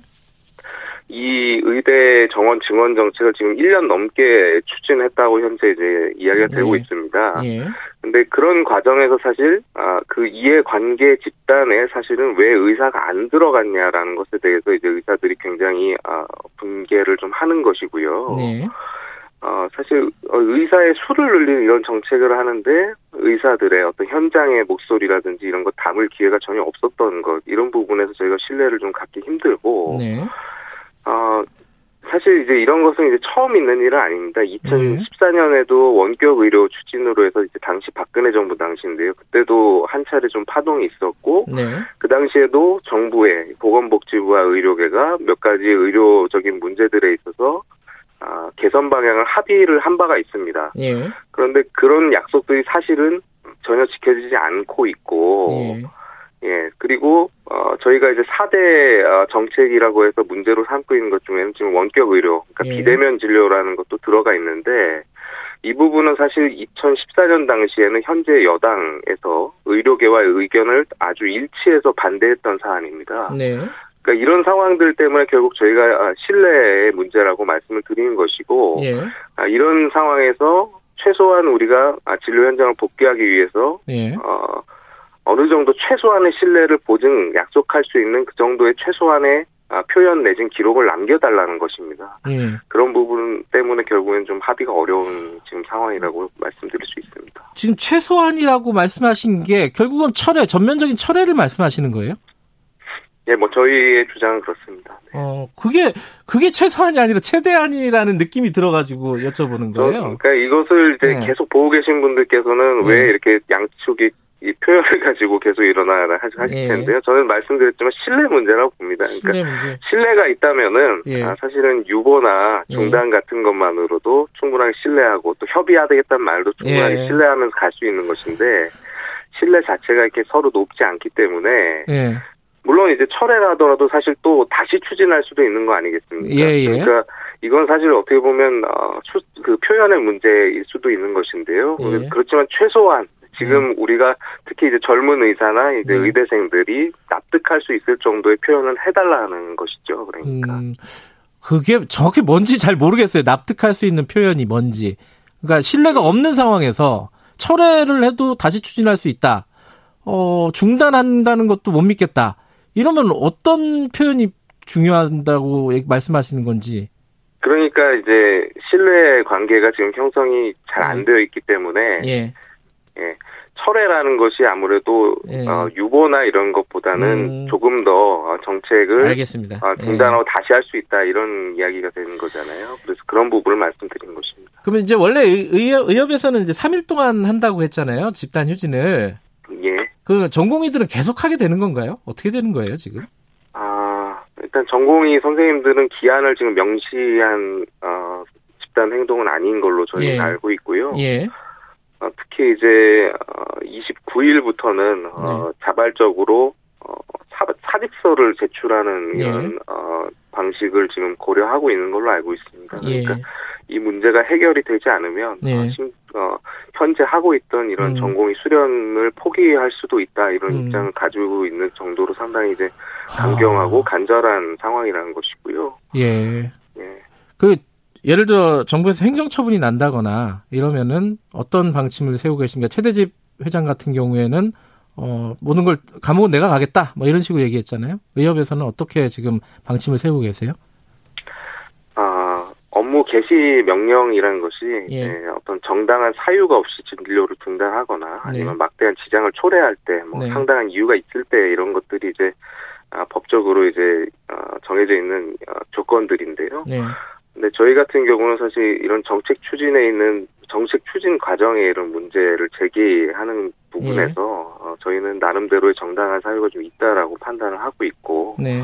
이 의대 정원 증원 정책을 지금 1년 넘게 추진했다고 현재 이제 이야기가 되고 예. 있습니다. 예. 근데 그런 과정에서 사실 아, 그 이해 관계 집단에 사실은 왜 의사가 안 들어갔냐라는 것에 대해서 이제 의사들이 굉장히 아, 분개를 좀 하는 것이고요. 네. 어, 사실 의사의 수를 늘리는 이런 정책을 하는데 의사들의 어떤 현장의 목소리라든지 이런 거 담을 기회가 전혀 없었던 것 이런 부분에서 저희가 신뢰를 좀 갖기 힘들고 네. 어, 사실 이제 이런 것은 이제 처음 있는 일은 아닙니다. 2014년에도 원격 의료 추진으로 해서 이제 당시 박근혜 정부 당시인데요. 그때도 한 차례 좀 파동이 있었고, 네. 그 당시에도 정부의 보건복지부와 의료계가 몇 가지 의료적인 문제들에 있어서 아, 개선 방향을 합의를 한 바가 있습니다. 예. 그런데 그런 약속들이 사실은 전혀 지켜지지 않고 있고, 예. 예, 그리고, 어, 저희가 이제 4대 어, 정책이라고 해서 문제로 삼고 있는 것 중에는 지금 원격 의료, 그러니까 예. 비대면 진료라는 것도 들어가 있는데, 이 부분은 사실 2014년 당시에는 현재 여당에서 의료계와의 의견을 아주 일치해서 반대했던 사안입니다. 네. 그러니까 이런 상황들 때문에 결국 저희가 아, 신뢰의 문제라고 말씀을 드리는 것이고 예. 아, 이런 상황에서 최소한 우리가 아, 진료 현장을 복귀하기 위해서 예. 어, 어느 정도 최소한의 신뢰를 보증 약속할 수 있는 그 정도의 최소한의 표현 내진 기록을 남겨달라는 것입니다. 예. 그런 부분 때문에 결국엔 좀 합의가 어려운 지금 상황이라고 말씀드릴 수 있습니다. 지금 최소한이라고 말씀하신 게 결국은 철회, 전면적인 철회를 말씀하시는 거예요? 예, 뭐 저희의 주장은 그렇습니다. 네. 어, 그게 그게 최소한이 아니라 최대한이라는 느낌이 들어가지고 여쭤보는 거예요. 그러니까 이것을 이제 네. 계속 보고 계신 분들께서는 네. 왜 이렇게 양쪽이 이 표현을 [LAUGHS] 가지고 계속 일어나라 하실 네. 텐데요. 저는 말씀드렸지만 신뢰 문제라고 봅니다. 그러니까 신뢰 문제. 신뢰가 있다면은 예. 아, 사실은 유보나 예. 중단 예. 같은 것만으로도 충분하게 신뢰하고 또 협의하겠다는 말도 충분하게 예. 신뢰하면서 갈 수 있는 것인데 신뢰 자체가 이렇게 서로 높지 않기 때문에 예. 물론 이제 철회를 하더라도 사실 또 다시 추진할 수도 있는 거 아니겠습니까? 예, 예. 그러니까 이건 사실 어떻게 보면 어, 추, 그 표현의 문제일 수도 있는 것인데요. 예. 그렇지만 최소한 지금 음. 우리가 특히 이제 젊은 의사나 이제 네. 의대생들이 납득할 수 있을 정도의 표현을 해달라는 것이죠. 그러니까. 음, 그게 정확히 뭔지 잘 모르겠어요. 납득할 수 있는 표현이 뭔지. 그러니까 신뢰가 없는 상황에서 철회를 해도 다시 추진할 수 있다. 어, 중단한다는 것도 못 믿겠다. 이러면 어떤 표현이 중요하다고 말씀하시는 건지. 그러니까 이제 신뢰 관계가 지금 형성이 잘안 네. 되어 있기 때문에 예. 예. 철회라는 것이 아무래도 예. 어, 유보나 이런 것보다는 음. 조금 더 어, 정책을 알겠습니다. 어, 중단하고 예. 다시 할 수 있다 이런 이야기가 되는 거잖아요. 그래서 그런 부분을 말씀드린 것입니다. 그러면 이제 원래 의협, 의협에서는 이제 3일 동안 한다고 했잖아요. 집단 휴진을. 예. 그 전공의들은 계속 하게 되는 건가요? 어떻게 되는 거예요, 지금? 아, 일단 전공의 선생님들은 기한을 지금 명시한 어, 집단 행동은 아닌 걸로 저희는 예. 알고 있고요. 예. 어, 특히 이제 어, 29일부터는 어, 네. 자발적으로 어, 사, 사직서를 제출하는 예. 이런 어, 방식을 지금 고려하고 있는 걸로 알고 있습니다. 예. 그러니까 이 문제가 해결이 되지 않으면 네. 어, 심, 어, 현재 하고 있던 이런 음. 전공의 수련을 포기할 수도 있다 이런 음. 입장을 가지고 있는 정도로 상당히 이제 강경하고 아. 간절한 상황이라는 것이고요. 예. 예. 그 예를 들어 정부에서 행정처분이 난다거나 이러면은 어떤 방침을 세우고 계십니까? 최대집 회장 같은 경우에는 어, 모든 걸 감옥은 내가 가겠다. 뭐 이런 식으로 얘기했잖아요. 의협에서는 어떻게 지금 방침을 세우고 계세요? 아, 업무 개시 명령이라는 것이 예. 네, 어떤 정당한 사유가 없이 진료를 중단하거나 아니면 네. 막대한 지장을 초래할 때뭐 네. 상당한 이유가 있을 때 이런 것들이 이제 아, 법적으로 이제 어, 정해져 있는 어, 조건들인데요. 네. 근데 저희 같은 경우는 사실 이런 정책 추진에 있는 정책 추진 과정에 이런 문제를 제기하는 부분에서 예. 어, 저희는 나름대로의 정당한 사유가 좀 있다라고 판단을 하고 있고, 네.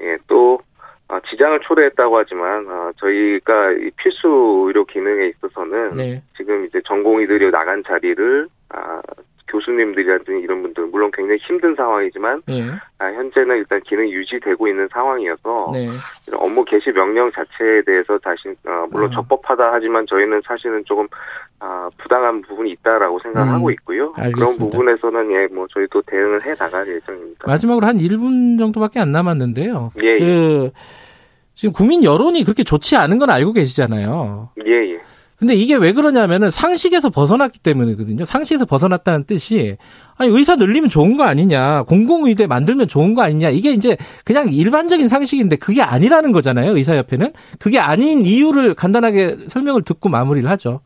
예, 또 어, 지장을 초래했다고 하지만 어, 저희가 이 필수 의료 기능에 있어서는 네. 지금 이제 전공의들이 나간 자리를 아, 교수님들이라든지 이런 분들 물론 굉장히 힘든 상황이지만 네. 아, 현재는 일단 기능이 유지되고 있는 상황이어서 네. 업무 개시 명령 자체에 대해서 자신 어, 물론 어. 적법하다 하지만 저희는 사실은 조금 어, 부당한 부분이 있다라고 생각하고 을 음, 있고요. 알겠습니다. 그런 부분에서는 예, 뭐 저희도 대응을 해 나갈 예정입니다. 마지막으로 한 1분 정도밖에 안 남았는데요. 예. 그 예. 지금 국민 여론이 그렇게 좋지 않은 건 알고 계시잖아요. 예, 예. 근데 이게 왜 그러냐면은 상식에서 벗어났기 때문이거든요. 상식에서 벗어났다는 뜻이 아니 의사 늘리면 좋은 거 아니냐, 공공의대 만들면 좋은 거 아니냐 이게 이제 그냥 일반적인 상식인데 그게 아니라는 거잖아요. 의사협회는 그게 아닌 이유를 간단하게 설명을 듣고 마무리를 하죠.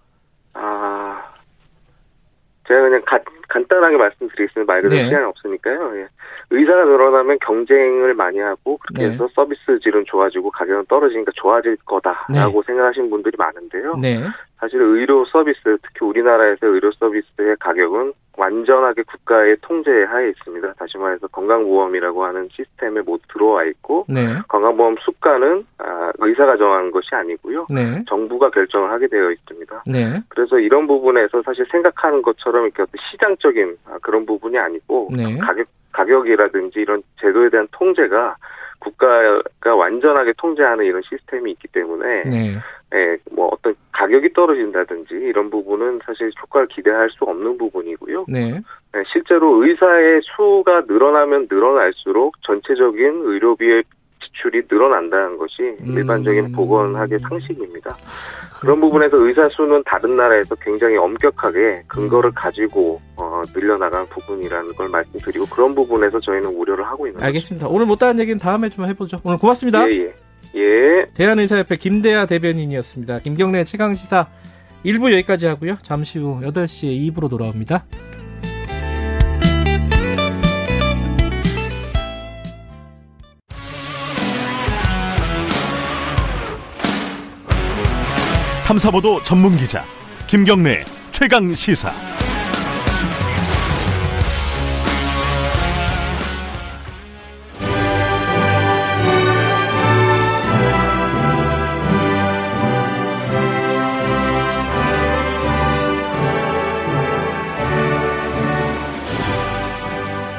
아, 제가 그냥 가, 간단하게 말씀드리겠습니다. 말 그대로 네. 시간이 없으니까요. 예. 의사가 늘어나면 경쟁을 많이 하고 그렇게 네. 해서 서비스 질은 좋아지고 가격은 떨어지니까 좋아질 거다라고 네. 생각하시는 분들이 많은데요. 네. 사실 의료 서비스, 특히 우리나라에서 의료 서비스의 가격은 완전하게 국가의 통제 하에 있습니다. 다시 말해서 건강보험이라고 하는 시스템에 모두 들어와 있고 네. 건강보험 수가는 아, 의사가 정한 것이 아니고요. 네. 정부가 결정을 하게 되어 있습니다. 네. 그래서 이런 부분에서 사실 생각하는 것처럼 이렇게 어떤 시장적인 아, 그런 부분이 아니고 네. 가격 가격이라든지 이런 제도에 대한 통제가 국가가 완전하게 통제하는 이런 시스템이 있기 때문에 네. 예, 뭐 어떤 가격이 떨어진다든지 이런 부분은 사실 효과를 기대할 수 없는 부분이고요. 네. 예, 실제로 의사의 수가 늘어나면 늘어날수록 전체적인 의료비의 지출이 늘어난다는 것이 음. 일반적인 보건학의 상식입니다. 그런 부분에서 의사 수는 다른 나라에서 굉장히 엄격하게 근거를 음. 가지고 어, 늘려나간 부분이라는 걸 말씀드리고 그런 부분에서 저희는 우려를 하고 있는 알겠습니다. 오늘 못다한 얘기는 다음에 좀 해보죠. 오늘 고맙습니다. 예, 예. 예. 대한의사협회 김대하 대변인이었습니다. 김경래 최강시사 1부 여기까지 하고요. 잠시 후 8시에 2부로 돌아옵니다. 탐사보도 전문 기자 김경래 최강 시사.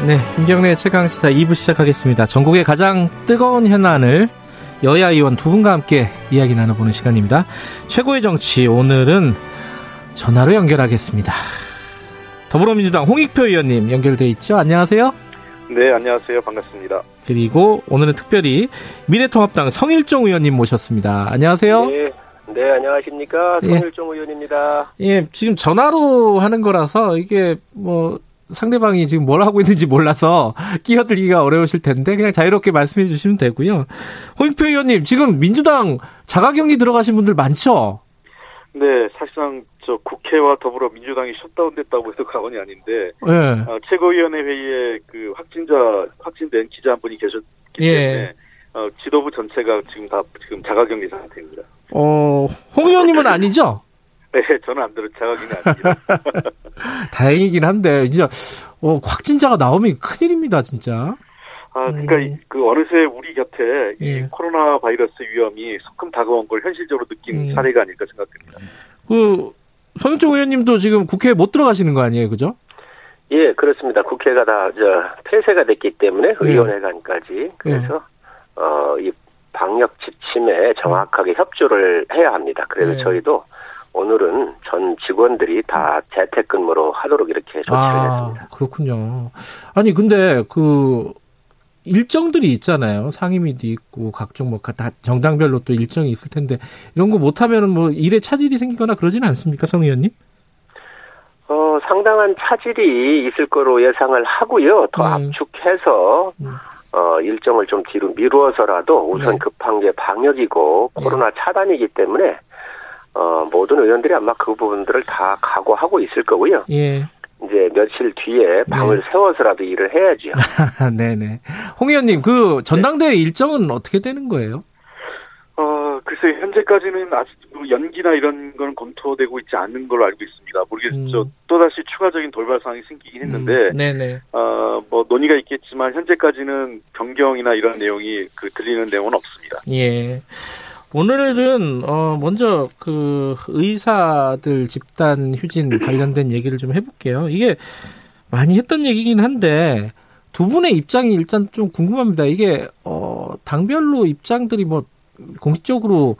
네, 김경래 최강 시사 2부 시작하겠습니다. 전국의 가장 뜨거운 현안을 여야 의원 두 분과 함께 이야기 나눠보는 시간입니다. 최고의 정치 오늘은 전화로 연결하겠습니다. 더불어민주당 홍익표 의원님 연결돼 있죠. 안녕하세요. 네, 안녕하세요. 반갑습니다. 그리고 오늘은 특별히 미래통합당 성일종 의원님 모셨습니다. 안녕하세요. 네, 네, 안녕하십니까. 예. 성일종 예. 의원입니다. 예, 지금 전화로 하는 거라서 이게 뭐 상대방이 지금 뭘 하고 있는지 몰라서 끼어들기가 어려우실 텐데 그냥 자유롭게 말씀해 주시면 되고요. 홍익표 의원님 지금 민주당 자가격리 들어가신 분들 많죠? 네, 사실상 저 국회와 더불어 민주당이 셧다운됐다고 해도 과언이 아닌데 네. 어, 최고위원회 회의에 그 확진자 확진된 기자 한 분이 계셨기 예. 때문에 어, 지도부 전체가 지금 다 지금 자가격리 상태입니다. 어, 홍 의원님은 아니죠? 네, 저는 안 들은 자각이 아닙니다. [LAUGHS] 다행이긴 한데, 진짜, 어, 확진자가 나오면 큰일입니다, 진짜. 아, 그러니까 음. 그 어느새 우리 곁에 예. 이 코로나 바이러스 위험이 소금 다가온 걸 현실적으로 느낀 음. 사례가 아닐까 생각됩니다. 그 손흥정 의원님도 지금 국회에 못 들어가시는 거 아니에요, 그죠? 예, 그렇습니다. 국회가 다 저 폐쇄가 됐기 때문에 예. 의원회관까지 그래서 예. 어이 방역 지침에 정확하게 협조를 해야 합니다. 그래서 예. 저희도 오늘은 전 직원들이 다 재택근무로 하도록 이렇게 조치를 아, 했습니다. 그렇군요. 아니 근데 그 일정들이 있잖아요. 상임위도 있고 각종 뭐 다 정당별로 또 일정이 있을 텐데 이런 거 못하면은 뭐 일에 차질이 생기거나 그러지는 않습니까, 성 의원님? 어 상당한 차질이 있을 거로 예상을 하고요. 더 음. 압축해서 음. 어, 일정을 좀 뒤로 미루어서라도 우선 네. 급한 게 방역이고 네. 코로나 차단이기 때문에 어, 모든 의원들이 아마 그 부분들을 다 각오하고 있을 거고요. 예. 이제 며칠 뒤에 방을 네. 세워서라도 일을 해야죠. 네네. [LAUGHS] 홍 의원님, 그 전당대회 네. 일정은 어떻게 되는 거예요? 어, 글쎄 현재까지는 아직 뭐 연기나 이런 건 검토되고 있지 않는 걸로 알고 있습니다. 모르겠죠. 음. 또다시 추가적인 돌발 사항이 생기긴 했는데, 음. 네네. 어, 뭐 논의가 있겠지만 현재까지는 변경이나 이런 내용이 그 들리는 내용은 없습니다. 예. 오늘은 어 먼저 그 의사들 집단 휴진 관련된 얘기를 좀 해볼게요. 이게 많이 했던 얘기긴 한데 두 분의 입장이 일단 좀 궁금합니다. 이게 어 당별로 입장들이 뭐 공식적으로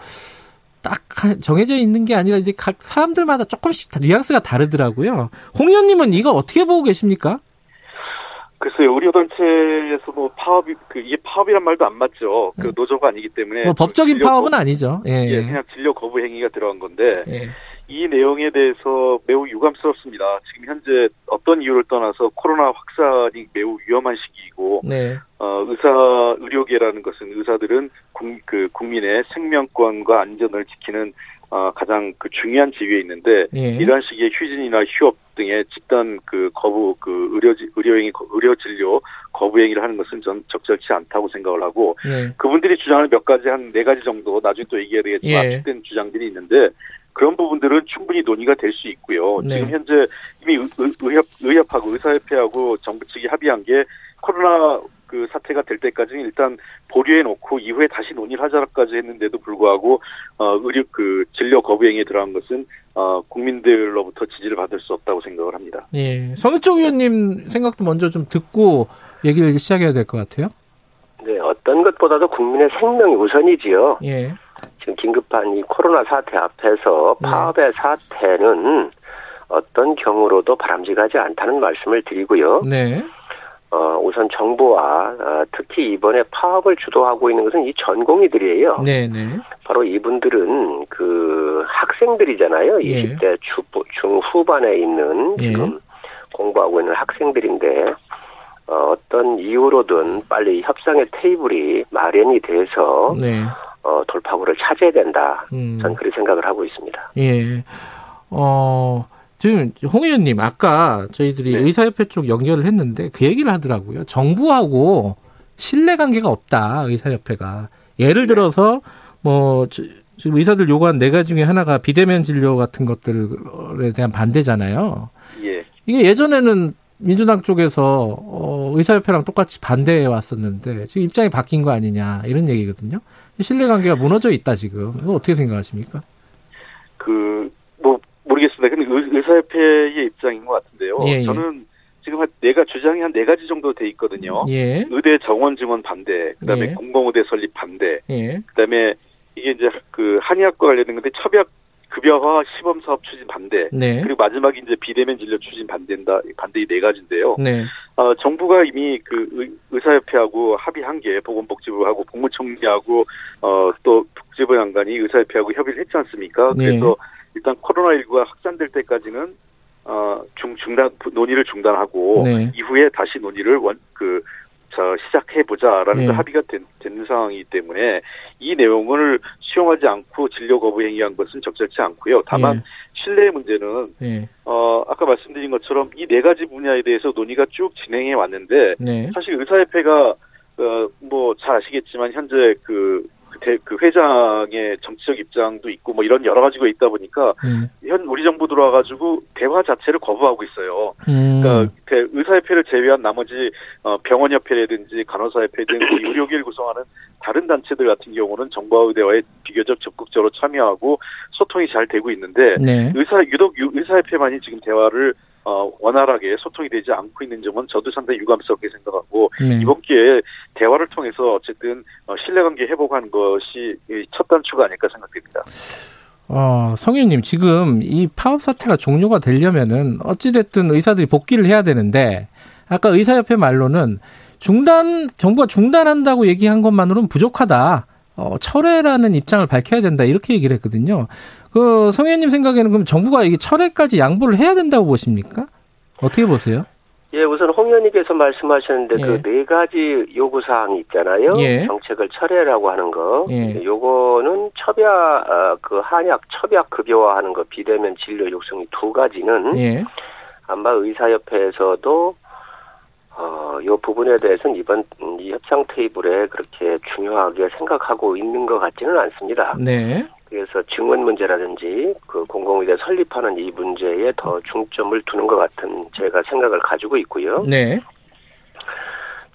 딱 정해져 있는 게 아니라 이제 각 사람들마다 조금씩 뉘앙스가 다르더라고요. 홍 의원님은 이거 어떻게 보고 계십니까? 글쎄요, 의료단체에서 뭐 파업이, 그, 이게 파업이란 말도 안 맞죠. 그 네. 노조가 아니기 때문에. 뭐 법적인 파업은 거부, 아니죠. 예. 예. 그냥 진료 거부 행위가 들어간 건데. 예. 이 내용에 대해서 매우 유감스럽습니다. 지금 현재 어떤 이유를 떠나서 코로나 확산이 매우 위험한 시기이고, 네. 어, 의사, 의료계라는 것은 의사들은 국, 그 국민의 생명권과 안전을 지키는 어, 가장 그 중요한 지위에 있는데 예. 이러한 식의 휴진이나 휴업 등의 집단 그 거부 그 의료 의료행위 의료 진료 거부 행위를 하는 것은 전 적절치 않다고 생각을 하고 예. 그분들이 주장하는 몇 가지 한 네 가지 정도 나중에 또 얘기해야 되겠지만 예. 압축된 주장들이 있는데 그런 부분들은 충분히 논의가 될 수 있고요. 네. 지금 현재 이미 의협 의협하고 의사협회하고 정부 측이 합의한 게 코로나 그 사태가 될 때까지는 일단 보류해 놓고 이후에 다시 논의를 하자까지 했는데도 불구하고 어 의료 그 진료 거부 행위에 들어간 것은 어 국민들로부터 지지를 받을 수 없다고 생각을 합니다. 예. 성일종 의원님 생각도 먼저 좀 듣고 얘기를 이제 시작해야 될 것 같아요. 네, 어떤 것보다도 국민의 생명이 우선이지요. 예. 지금 긴급한 이 코로나 사태 앞에서 네. 파업의 네. 사태는 어떤 경우로도 바람직하지 않다는 말씀을 드리고요. 네. 어, 우선 정부와 어, 특히 이번에 파업을 주도하고 있는 것은 이 전공의들이에요. 네네. 네. 바로 이분들은 그 학생들이잖아요. 예. 20대 주, 중후반에 있는 예. 지금 공부하고 있는 학생들인데 어, 어떤 이유로든 빨리 협상의 테이블이 마련이 돼서 네. 어, 돌파구를 찾아야 된다. 음. 저는 그렇게 생각을 하고 있습니다. 예. 어, 지금 홍 의원님 아까 저희들이 네. 의사협회 쪽 연결을 했는데 그 얘기를 하더라고요. 정부하고 신뢰 관계가 없다 의사협회가 예를 네. 들어서 뭐 지금 의사들 요구한 네 가지 중에 하나가 비대면 진료 같은 것들에 대한 반대잖아요. 예. 이게 예전에는 민주당 쪽에서 어, 의사협회랑 똑같이 반대해 왔었는데 지금 입장이 바뀐 거 아니냐 이런 얘기거든요. 신뢰관계가 무너져 있다 지금. 이거 어떻게 생각하십니까? 그 모르겠습니다. 근데 의사협회의 입장인 것 같은데요. 예, 예. 저는 지금 한 내가 주장이 한 네 가지 정도 돼 있거든요. 예. 의대 정원 증원 반대, 그다음에 예. 공공의대 설립 반대, 예. 그다음에 이게 이제 그 한의학과 관련된 건데 첩약 급여화 시범 사업 추진 반대, 네. 그리고 마지막에 이제 비대면 진료 추진 반대다 반대 이 네 가지인데요. 네. 어, 정부가 이미 그 의, 사협회하고 합의한 게 보건복지부하고 국무총리하고 어, 또 복지부 장관이 의사협회하고 협의를 했지 않습니까? 네. 그래서 일단 코로나19가 확산될 때까지는 어, 중, 중단, 논의를 중단하고, 네. 이후에 다시 논의를 원, 그, 저, 시작해보자라는 네. 합의가 된, 된 상황이기 때문에 이 내용을 수용하지 않고 진료 거부 행위한 것은 적절치 않고요. 다만, 네. 신뢰의 문제는, 네. 어, 아까 말씀드린 것처럼 이 네 가지 분야에 대해서 논의가 쭉 진행해 왔는데, 네. 사실 의사협회가, 어, 뭐, 잘 아시겠지만, 현재 그, 대, 그 회장의 정치적 입장도 있고 뭐 이런 여러 가지가 있다 보니까 음. 현 우리 정부 들어와가지고 대화 자체를 거부하고 있어요. 음. 그러니까 의사협회를 제외한 나머지 어, 병원협회라든지 간호사협회 등 [COUGHS] 의료계를 구성하는 다른 단체들 같은 경우는 정부와의 대화에 비교적 적극적으로 참여하고 소통이 잘 되고 있는데 네. 의사 유독 의사협회만이 지금 대화를 어, 원활하게 소통이 되지 않고 있는 점은 저도 상당히 유감스럽게 생각하고 네. 이번 기회에 대화를 통해서 어쨌든 어, 신뢰관계 회복하는 것이 첫 단추가 아닐까 생각됩니다. 어, 성현님 지금 이 파업 사태가 종료가 되려면은 어찌됐든 의사들이 복귀를 해야 되는데 아까 의사협회 말로는 중단 정부가 중단한다고 얘기한 것만으로는 부족하다. 어, 철회라는 입장을 밝혀야 된다 이렇게 얘기를 했거든요. 그 성현님 생각에는 그럼 정부가 이게 철회까지 양보를 해야 된다고 보십니까? 어떻게 보세요? 예, 우선 홍 의원님께서 말씀하셨는데 그 예. 그네 가지 요구 사항이 있잖아요. 예. 정책을 철회라고 하는 거. 예. 요거는 첩약 어, 그 한약 첩약 급여화하는 거 비대면 진료 육성이 두 가지는 예. 아마 의사협회에서도 어, 요 부분에 대해서는 이번 이 협상 테이블에 그렇게 중요하게 생각하고 있는 것 같지는 않습니다. 네. 그래서 증언 문제라든지 그 공공의대 설립하는 이 문제에 더 중점을 두는 것 같은 제가 생각을 가지고 있고요. 네.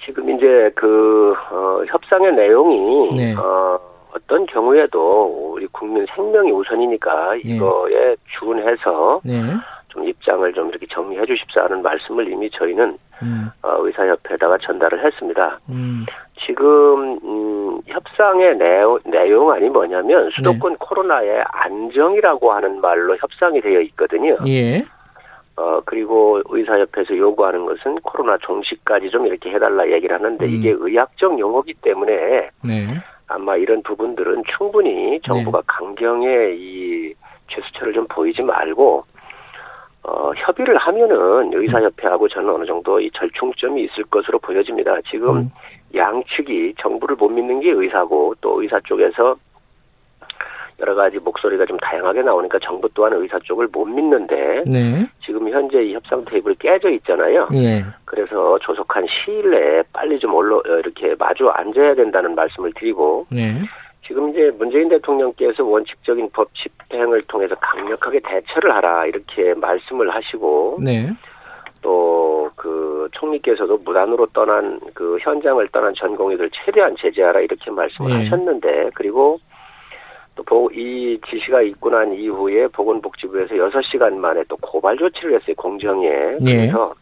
지금 이제 그 어, 협상의 내용이 네. 어, 어떤 경우에도 우리 국민 생명이 우선이니까 네. 이거에 준해서 네. 좀 입장을 좀 이렇게 정리해 주십사 하는 말씀을 이미 저희는 음. 어, 의사협회에다가 전달을 했습니다. 음. 지금 음, 협상의 내용, 내용안이 뭐냐면 수도권 네. 코로나의 안정이라고 하는 말로 협상이 되어 있거든요. 예. 어 그리고 의사협회에서 요구하는 것은 코로나 종식까지 좀 이렇게 해달라 얘기를 하는데 음. 이게 의학적 용어기 때문에 네. 아마 이런 부분들은 충분히 정부가 네. 강경의 이 제스처를 좀 보이지 말고 어, 협의를 하면은 의사협회하고 저는 어느 정도 이 절충점이 있을 것으로 보여집니다. 지금 음. 양측이 정부를 못 믿는 게 의사고 또 의사 쪽에서 여러 가지 목소리가 좀 다양하게 나오니까 정부 또한 의사 쪽을 못 믿는데 네. 지금 현재 이 협상 테이블이 깨져 있잖아요. 네. 그래서 조속한 시일 내에 빨리 좀 올라 이렇게 마주 앉아야 된다는 말씀을 드리고 네. 지금 이제 문재인 대통령께서 원칙적인 법 집 행을 통해서 강력하게 대처를 하라 이렇게 말씀을 하시고 네. 또그 총리께서도 무단으로 떠난 그 현장을 떠난 전공의들 최대한 제재하라 이렇게 말씀을 네. 하셨는데 그리고 또 이 지시가 있고 난 이후에 보건복지부에서 6시간 만에 또 고발 조치를 했어요 공정에 네. 그래서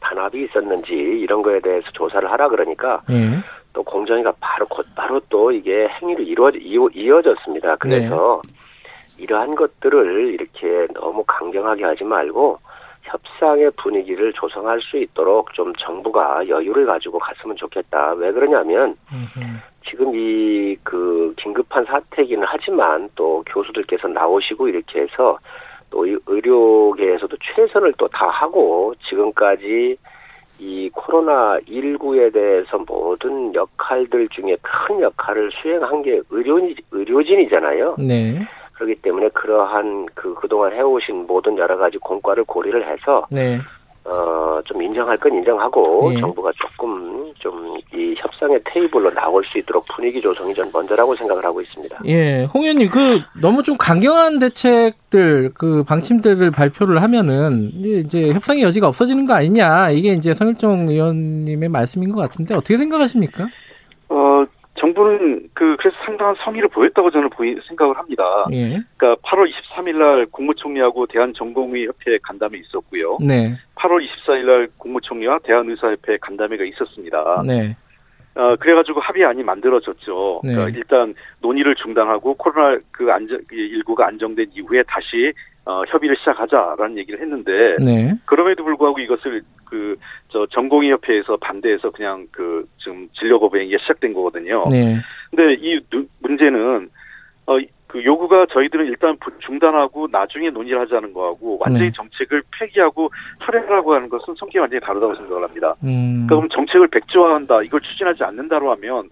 단합이 있었는지 이런 거에 대해서 조사를 하라 그러니까 네. 또 공정위가 바로 곧바로 또 이게 행위로 이루어 이어졌습니다. 그래서 네. 이러한 것들을 이렇게 너무 강경하게 하지 말고 협상의 분위기를 조성할 수 있도록 좀 정부가 여유를 가지고 갔으면 좋겠다. 왜 그러냐면 지금 이 그 긴급한 사태이기는 하지만 또 교수들께서 나오시고 이렇게 해서 또 의료계에서도 최선을 또 다하고 지금까지 이 코로나 19에 대해서 모든 역할들 중에 큰 역할을 수행한 게 의료인, 의료진이잖아요. 네. 그렇기 때문에 그러한 그 그동안 해오신 모든 여러 가지 공과를 고려를 해서 네. 어, 좀 인정할 건 인정하고 네. 정부가 조금 좀 이 협상의 테이블로 나올 수 있도록 분위기 조성이 전 먼저라고 생각을 하고 있습니다. 예, 홍 의원님 그 너무 좀 강경한 대책들 그 방침들을 발표를 하면은 이제 협상의 여지가 없어지는 거 아니냐 이게 이제 성일종 의원님의 말씀인 것 같은데 어떻게 생각하십니까? 어, 정부는 그 그래서 상당한 성의를 보였다고 저는 보이, 생각을 합니다. 예. 그러니까 8월 23일 날 국무총리하고 대한전공의 협회 간담회 있었고요. 네. 8월 24일 날 국무총리와 대한의사협회 간담회가 있었습니다. 네. 어, 그래가지고 합의안이 만들어졌죠. 네. 그러니까 일단 논의를 중단하고 코로나 그 안정, 19가 안정된 이후에 다시 어, 협의를 시작하자라는 얘기를 했는데 네. 그럼에도 불구하고 이것을 그 저 전공의 협회에서 반대해서 그냥 그 지금 진료 거부 행위가 시작된 거거든요. 네. 근데 이 문제는 어, 그 요구가 저희들은 일단 중단하고 나중에 논의를 하자는 거하고 완전히 네. 정책을 폐기하고 철회하라고 하는 것은 성격이 완전히 다르다고 생각을 합니다. 음. 그럼 정책을 백지화한다, 이걸 추진하지 않는다로 하면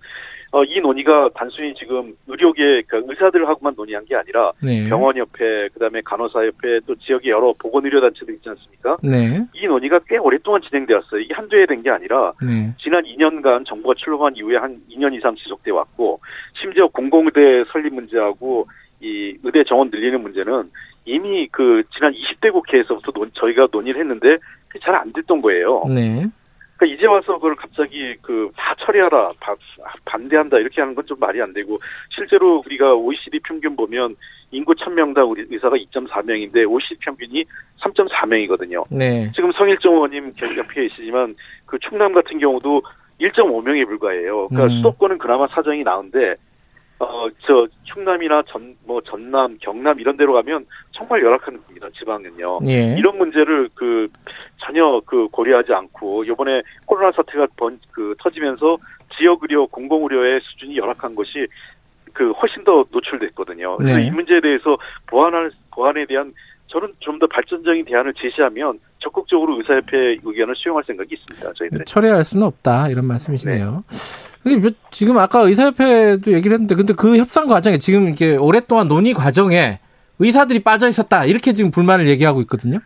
어, 이 논의가 단순히 지금 의료계 그 의사들하고만 논의한 게 아니라 네. 병원협회, 그다음에 간호사협회 또 지역의 여러 보건의료단체들 있지 않습니까? 네. 이 논의가 꽤 오랫동안 진행되었어요. 이게 한두 해 된 게 아니라 네. 지난 2년간 정부가 출범한 이후에 한 2년 이상 지속돼 왔고 심지어 공공의대 설립 문제하고 이 의대 정원 늘리는 문제는 이미 그 지난 20대 국회에서부터 논, 저희가 논의를 했는데 잘 안 됐던 거예요. 네. 그러니까 이제 와서 그걸 갑자기 그 다 처리하라, 바, 반대한다 이렇게 하는 건 좀 말이 안 되고 실제로 우리가 OECD 평균 보면 인구 1000명당 우리 의사가 2.4명인데 OECD 평균이 3.4명이거든요. 네. 지금 성일정 의원님 옆에 계시지만 그 충남 같은 경우도 1.5명에 불과해요. 그러니까 음. 수도권은 그나마 사정이 나은데 어, 저, 충남이나 전, 뭐, 전남, 경남 이런 데로 가면 정말 열악한 겁니다, 지방은요. 예. 이런 문제를 그, 전혀 그 고려하지 않고, 요번에 코로나 사태가 번, 그, 터지면서 지역 의료, 공공 의료의 수준이 열악한 것이 그, 훨씬 더 노출됐거든요. 그래서 네. 이 문제에 대해서 보완할, 보완에 대한 저는 좀 더 발전적인 대안을 제시하면 적극적으로 의사협회 의견을 수용할 생각이 있습니다. 저희들 철회할 수는 없다 이런 말씀이시네요. 네. 근데 지금 아까 의사협회도 얘기를 했는데 근데 그 협상 과정에 지금 이게 오랫동안 논의 과정에 의사들이 빠져 있었다 이렇게 지금 불만을 얘기하고 있거든요.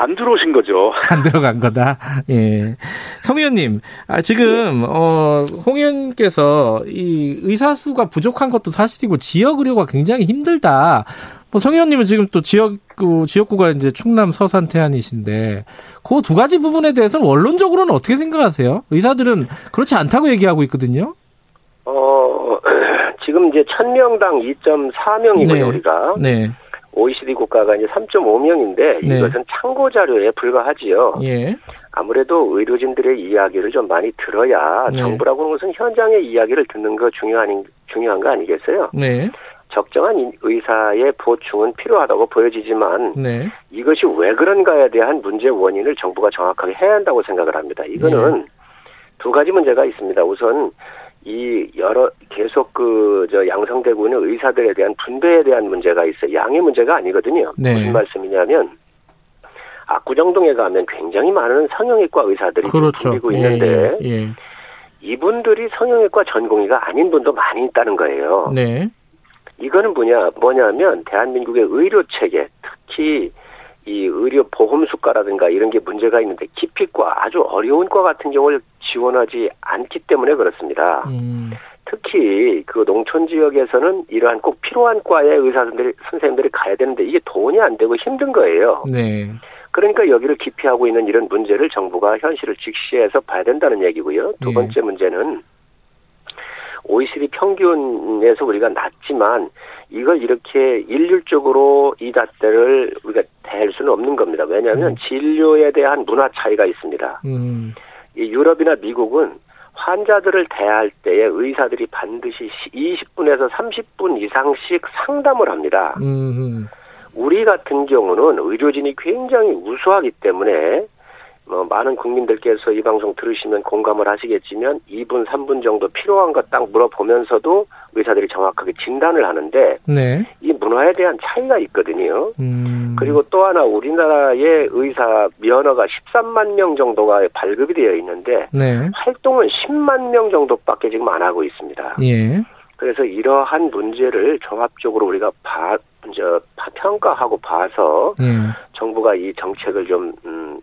안 들어오신 거죠. [LAUGHS] 안 들어간 거다. 예. 성 의원님, 아, 지금, 어, 홍 의원께서 이 의사 수가 부족한 것도 사실이고 지역 의료가 굉장히 힘들다. 뭐 성 의원님은 지금 또 지역, 그 지역구가 이제 충남 서산 태안이신데, 그 두 가지 부분에 대해서는 원론적으로는 어떻게 생각하세요? 의사들은 그렇지 않다고 얘기하고 있거든요. 어, [CLEARS THROAT] 지금 이제 1000명당 2.4명이고요, 네. 우리가. 네. OECD 국가가 이제 3.5명인데 네. 이것은 참고 자료에 불과하지요. 예. 아무래도 의료진들의 이야기를 좀 많이 들어야 네. 정부라고 하는 것은 현장의 이야기를 듣는 거 중요한 중요한 거 아니겠어요? 네. 적정한 의사의 보충은 필요하다고 보여지지만 네. 이것이 왜 그런가에 대한 문제 원인을 정부가 정확하게 해야 한다고 생각을 합니다. 이거는 네. 두 가지 문제가 있습니다. 우선 이 여러 계속 그 저 양성되고 있는 의사들에 대한 분배에 대한 문제가 있어요. 양의 문제가 아니거든요. 네. 무슨 말씀이냐면 압구정동에 가면 굉장히 많은 성형외과 의사들이 그렇죠. 고 있는데 예, 예. 이분들이 성형외과 전공의가 아닌 분도 많이 있다는 거예요. 네. 이거는 뭐냐 뭐냐면 대한민국의 의료 체계 특히 이 의료 보험 수가라든가 이런 게 문제가 있는데 기피과 아주 어려운 과 같은 경우를 지원하지 않기 때문에 그렇습니다. 음. 특히 그 농촌 지역에서는 이러한 꼭 필요한 과에 의사들이 선생님들이 가야 되는데 이게 돈이 안 되고 힘든 거예요. 네. 그러니까 여기를 기피하고 있는 이런 문제를 정부가 현실을 직시해서 봐야 된다는 얘기고요. 두 네. 번째 네. 문제는 OECD 평균에서 우리가 낮지만 이걸 이렇게 일률적으로 이 잣대를 우리가 댈 수는 없는 겁니다. 왜냐하면 음. 진료에 대한 문화 차이가 있습니다. 음. 이 유럽이나 미국은 환자들을 대할 때에 의사들이 반드시 20분에서 30분 이상씩 상담을 합니다. 음. 우리 같은 경우는 의료진이 굉장히 우수하기 때문에 뭐 많은 국민들께서 이 방송 들으시면 공감을 하시겠지만 2분, 3분 정도 필요한 것 딱 물어보면서도 의사들이 정확하게 진단을 하는데 네. 이 문화에 대한 차이가 있거든요. 음. 그리고 또 하나 우리나라의 의사 면허가 13만 명 정도가 발급이 되어 있는데 네. 활동은 10만 명 정도밖에 지금 안 하고 있습니다. 예. 그래서 이러한 문제를 종합적으로 우리가 봐, 이제 평가하고 봐서 예. 정부가 이 정책을 좀 음,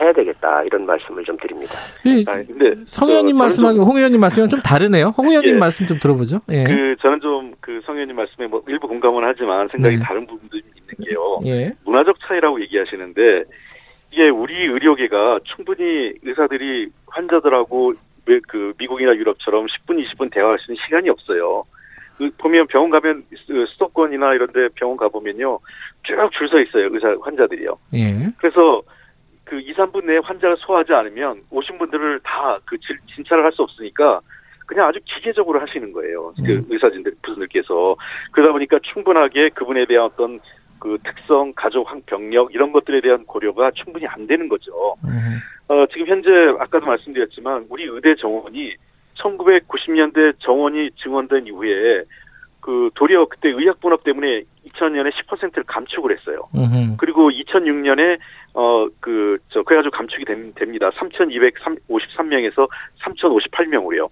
해야 되겠다 이런 말씀을 좀 드립니다. 아, 근데 성 의원님 그, 말씀하고 홍 의원님 말씀은 좀 다르네요. 홍 의원님 예, 말씀 좀 들어보죠. 예. 그 저는 좀 그 성 의원님 말씀에 뭐 일부 공감은 하지만 생각이 네. 다른 부분도 있는 게요. 예. 문화적 차이라고 얘기하시는데 이게 우리 의료계가 충분히 의사들이 환자들하고 그 미국이나 유럽처럼 10분 20분 대화할 수 있는 시간이 없어요. 그 보면 병원 가면 수도권이나 이런데 병원 가 보면요 쭉 줄 서 있어요 의사 환자들이요. 예. 그래서 그 2, 3분 내에 환자를 소화하지 않으면 오신 분들을 다 그 진찰을 할 수 없으니까 그냥 아주 기계적으로 하시는 거예요. 그 음. 의사진들 분들께서 그러다 보니까 충분하게 그분에 대한 어떤 그 특성, 가족 병력 이런 것들에 대한 고려가 충분히 안 되는 거죠. 음. 어, 지금 현재 아까도 말씀드렸지만 우리 의대 정원이 1990년대 정원이 증원된 이후에 그 도리어 그때 의학 분업 때문에 2000년에 10%를 감축을 했어요. 음흠. 그리고 2006년에 어 그 저 그래가지고 감축이 됨, 됩니다. 3,253명에서 3,058명으로요.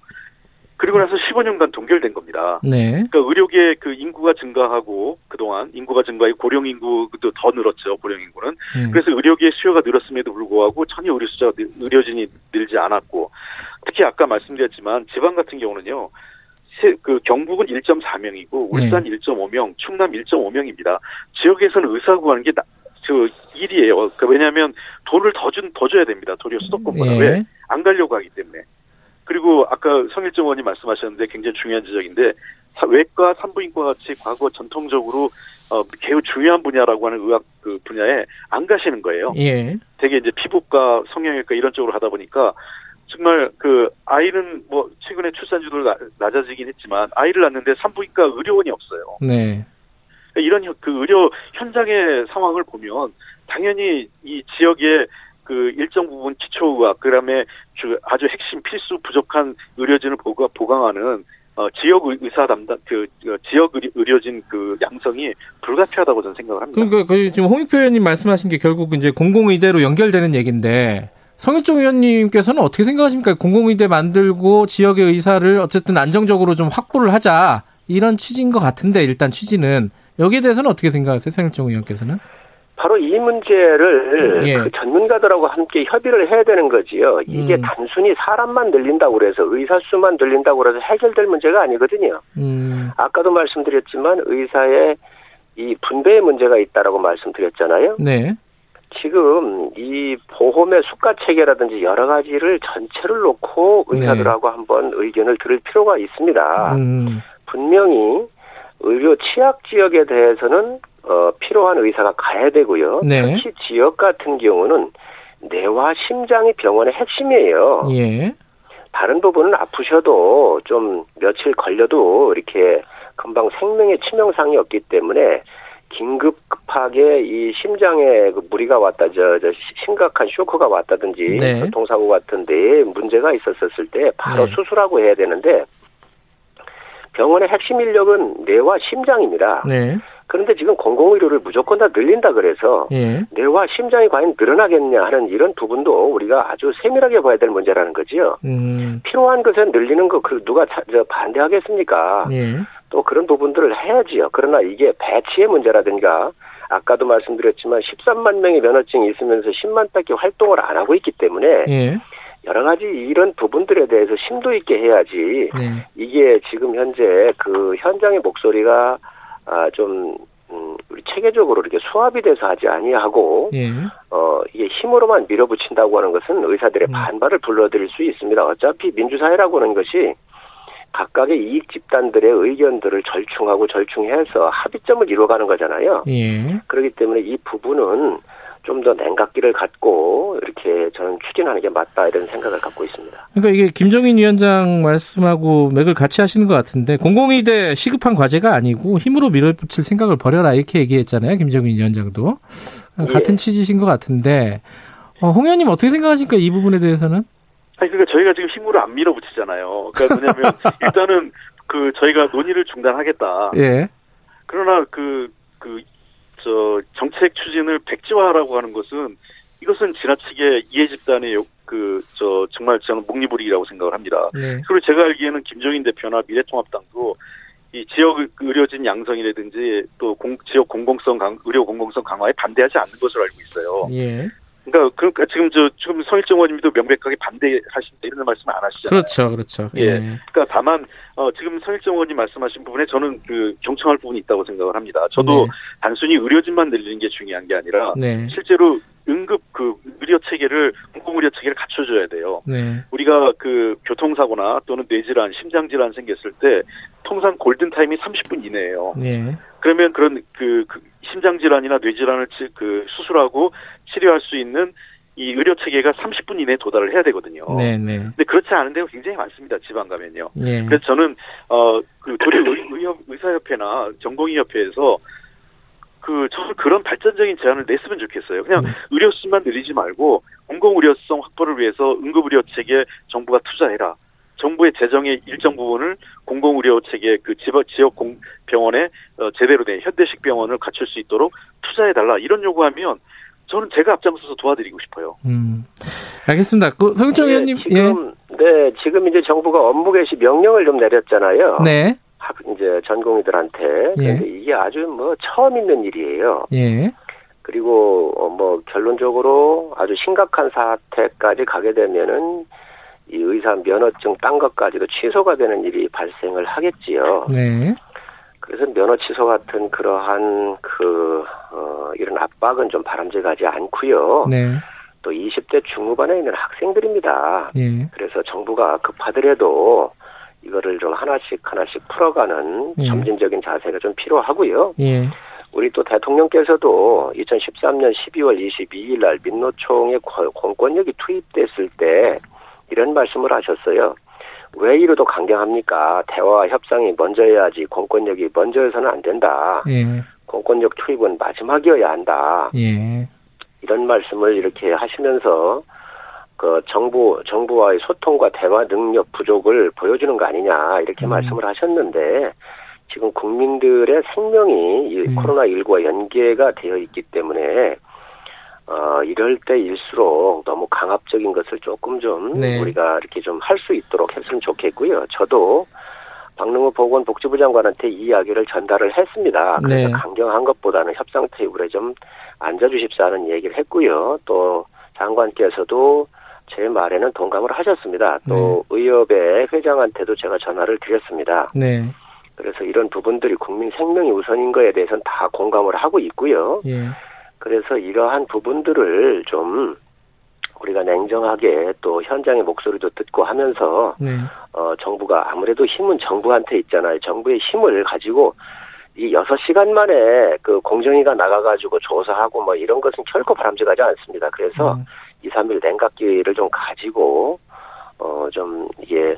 그리고 나서 15년간 동결된 겁니다. 네. 그러니까 의료계 그 인구가 증가하고 그동안 인구가 증가하고 고령 인구도 더 늘었죠. 고령 인구는. 음. 그래서 의료계 수요가 늘었음에도 불구하고 전혀 의료 숫자가 의료진이 늘지 않았고 특히 아까 말씀드렸지만 지방 같은 경우는요. 그 경북은 1.4명이고 울산 네. 1.5명, 충남 1.5명입니다. 지역에서는 의사 구하는 게 저 일이에요. 그 왜냐하면 돈을 더 준 더 줘야 됩니다. 도리어 수도권보다 네. 왜안 가려고 하기 때문에. 그리고 아까 성일정 의원이 말씀하셨는데 굉장히 중요한 지적인데 외과 산부인과 같이 과거 전통적으로 어 매우 중요한 분야라고 하는 의학 그 분야에 안 가시는 거예요. 예. 되게 이제 피부과, 성형외과 이런 쪽으로 하다 보니까 정말 그 아이는 뭐 최근에 출산율도 낮아지긴 했지만 아이를 낳는데 산부인과 의료원이 없어요. 네. 이런 그 의료 현장의 상황을 보면 당연히 이 지역의 그 일정 부분 기초의학 그다음에 아주 핵심 필수 부족한 의료진을 보강하는 어, 지역 의사 담당 그, 그 지역 의료 진 그 양성이 불가피하다고 저는 생각을 합니다. 그러니까 그 지금 홍익표 의원님 말씀하신 게 결국 이제 공공의대로 연결되는 얘기인데 성일종 의원님께서는 어떻게 생각하십니까? 공공의대 만들고 지역의 의사를 어쨌든 안정적으로 좀 확보를 하자 이런 취지인 것 같은데 일단 취지는 여기에 대해서는 어떻게 생각하세요, 성일종 의원께서는? 바로 이 문제를 예. 그 전문가들하고 함께 협의를 해야 되는 거지요. 이게 음. 단순히 사람만 늘린다고 그래서 의사 수만 늘린다고 그래서 해결될 문제가 아니거든요. 음. 아까도 말씀드렸지만 의사의 이 분배의 문제가 있다라고 말씀드렸잖아요. 네. 지금 이 보험의 수가 체계라든지 여러 가지를 전체를 놓고 네. 의사들하고 네. 한번 의견을 들을 필요가 있습니다. 음. 분명히 의료 취약 지역에 대해서는 어, 필요한 의사가 가야 되고요. 네. 특히 지역 같은 경우는 뇌와 심장이 병원의 핵심이에요. 예. 다른 부분은 아프셔도 좀 며칠 걸려도 이렇게 금방 생명의 치명상이 없기 때문에 긴급 급하게 이 심장에 그 무리가 왔다, 저, 저 심각한 쇼크가 왔다든지 네. 교통사고 같은데 문제가 있었을 때 바로 네. 수술하고 해야 되는데 병원의 핵심 인력은 뇌와 심장입니다. 네. 그런데 지금 공공의료를 무조건 다 늘린다 그래서 예. 뇌와 심장이 과연 늘어나겠냐 하는 이런 부분도 우리가 아주 세밀하게 봐야 될 문제라는 거지요. 음. 필요한 것은 늘리는 거 그 누가 반대하겠습니까? 예. 또 그런 부분들을 해야지요. 그러나 이게 배치의 문제라든가 아까도 말씀드렸지만 13만 명의 면허증이 있으면서 10만 밖에 활동을 안 하고 있기 때문에 예. 여러 가지 이런 부분들에 대해서 심도 있게 해야지 네. 이게 지금 현재 그 현장의 목소리가 아좀 음, 우리 체계적으로 이렇게 수합이 돼서 하지 아니하고 예. 어 이게 힘으로만 밀어붙인다고 하는 것은 의사들의 음. 반발을 불러들일 수 있습니다. 어차피 민주사회라고 하는 것이 각각의 이익 집단들의 의견들을 절충하고 절충해서 합의점을 이루어가는 거잖아요. 예. 그렇기 때문에 이 부분은 좀 더 냉각기를 갖고 이렇게 저는 추진하는 게 맞다 이런 생각을 갖고 있습니다. 그러니까 이게 김정인 위원장 말씀하고 맥을 같이 하시는 것 같은데 공공의대 시급한 과제가 아니고 힘으로 밀어붙일 생각을 버려라 이렇게 얘기했잖아요. 김정인 위원장도 예. 같은 취지신 것 같은데 어, 홍 의원님 어떻게 생각하십니까 이 부분에 대해서는? 아니 그러니까 저희가 지금 힘으로 안 밀어붙이잖아요. 그러니까 뭐냐면 [LAUGHS] 일단은 그 저희가 논의를 중단하겠다. 예. 그러나 그, 그 저 정책 추진을 백지화라고 하는 것은 이것은 지나치게 이해 집단의 그 저 정말 저는 목리부리라고 생각을 합니다. 네. 그리고 제가 알기에는 김종인 대표나 미래통합당도 이 지역 의료진 양성이라든지 또 공, 지역 공공성 강, 의료 공공성 강화에 반대하지 않는 것으로 알고 있어요. 예. 그러니까, 그러니까 지금 저 지금 성일정 의원님도 명백하게 반대하신다 이런 말씀을 안 하시잖아요. 그렇죠, 그렇죠. 예. 예. 그러니까 다만 어, 지금 성일정 의원님 말씀하신 부분에 저는 그 경청할 부분이 있다고 생각을 합니다. 저도 네. 단순히 의료진만 늘리는 게 중요한 게 아니라 네. 실제로 응급 그 의료 체계를 공공 의료 체계를 갖춰줘야 돼요. 네. 우리가 그 교통사고나 또는 뇌질환, 심장 질환 생겼을 때 통상 골든 타임이 30분 이내예요. 네. 그러면 그런 그, 그 심장 질환이나 뇌 질환을 그 수술하고 치료할 수 있는 이 의료 체계가 30분 이내에 도달을 해야 되거든요. 네, 네. 근데 그렇지 않은 데가 굉장히 많습니다. 지방 가면요. 네. 그래서 저는 어그 도리 의, 의사협회나 전공의협회에서 그 저는 그런 발전적인 제안을 냈으면 좋겠어요. 그냥 음. 의료 수만 늘리지 말고 공공 의료성 확보를 위해서 응급 의료 체계 정부가 투자해라. 정부의 재정의 일정 부분을 공공 의료 체계 그 지역 지역 공 병원에 어, 제대로 된 현대식 병원을 갖출 수 있도록 투자해 달라 이런 요구하면 저는 제가 앞장서서 도와드리고 싶어요. 음, 알겠습니다. 그 네, 의원님, 지금 예. 네 지금 이제 정부가 업무 개시 명령을 좀 내렸잖아요. 네. 이제 전공의들한테 예. 근데 이게 아주 뭐 처음 있는 일이에요. 예. 그리고 어, 뭐 결론적으로 아주 심각한 사태까지 가게 되면은 이 의사 면허증 딴 것까지도 취소가 되는 일이 발생을 하겠지요. 네. 그래서 면허 취소 같은 그러한 그, 어, 이런 압박은 좀 바람직하지 않고요. 네. 또 20대 중후반에 있는 학생들입니다. 예. 그래서 정부가 급하더라도 이거를 좀 하나씩 하나씩 풀어가는 예. 점진적인 자세가 좀 필요하고요. 예. 우리 또 대통령께서도 2013년 12월 22일 날 민노총의 공권력이 투입됐을 때 이런 말씀을 하셨어요. 왜 이래도 강경합니까? 대화와 협상이 먼저해야지 공권력이 먼저해서는 안 된다. 예. 공권력 투입은 마지막이어야 한다. 예. 이런 말씀을 이렇게 하시면서 그 정부 정부와의 소통과 대화 능력 부족을 보여주는 거 아니냐 이렇게 음. 말씀을 하셨는데 지금 국민들의 생명이 이 음. 코로나 19와 연계가 되어 있기 때문에 어 이럴 때일수록 너무 강압적인 것을 조금 좀 네. 우리가 이렇게 좀 할 수 있도록 했으면 좋겠고요. 저도 박능호 보건복지부 장관한테 이 이야기를 전달을 했습니다. 그래서 네. 강경한 것보다는 협상 테이블에 좀 앉아주십사는 얘기를 했고요. 또 장관께서도 제 말에는 동감을 하셨습니다. 또 네. 의협의 회장한테도 제가 전화를 드렸습니다. 네. 그래서 이런 부분들이 국민 생명이 우선인 거에 대해서는 다 공감을 하고 있고요. 예. 그래서 이러한 부분들을 좀 우리가 냉정하게 또 현장의 목소리도 듣고 하면서 네. 어 정부가 아무래도 힘은 정부한테 있잖아요. 정부의 힘을 가지고 이 여섯 시간 만에 그 공정위가 나가가지고 조사하고 뭐 이런 것은 결코 바람직하지 않습니다. 그래서 음. 2, 3일 냉각기를 좀 가지고 어 좀 이게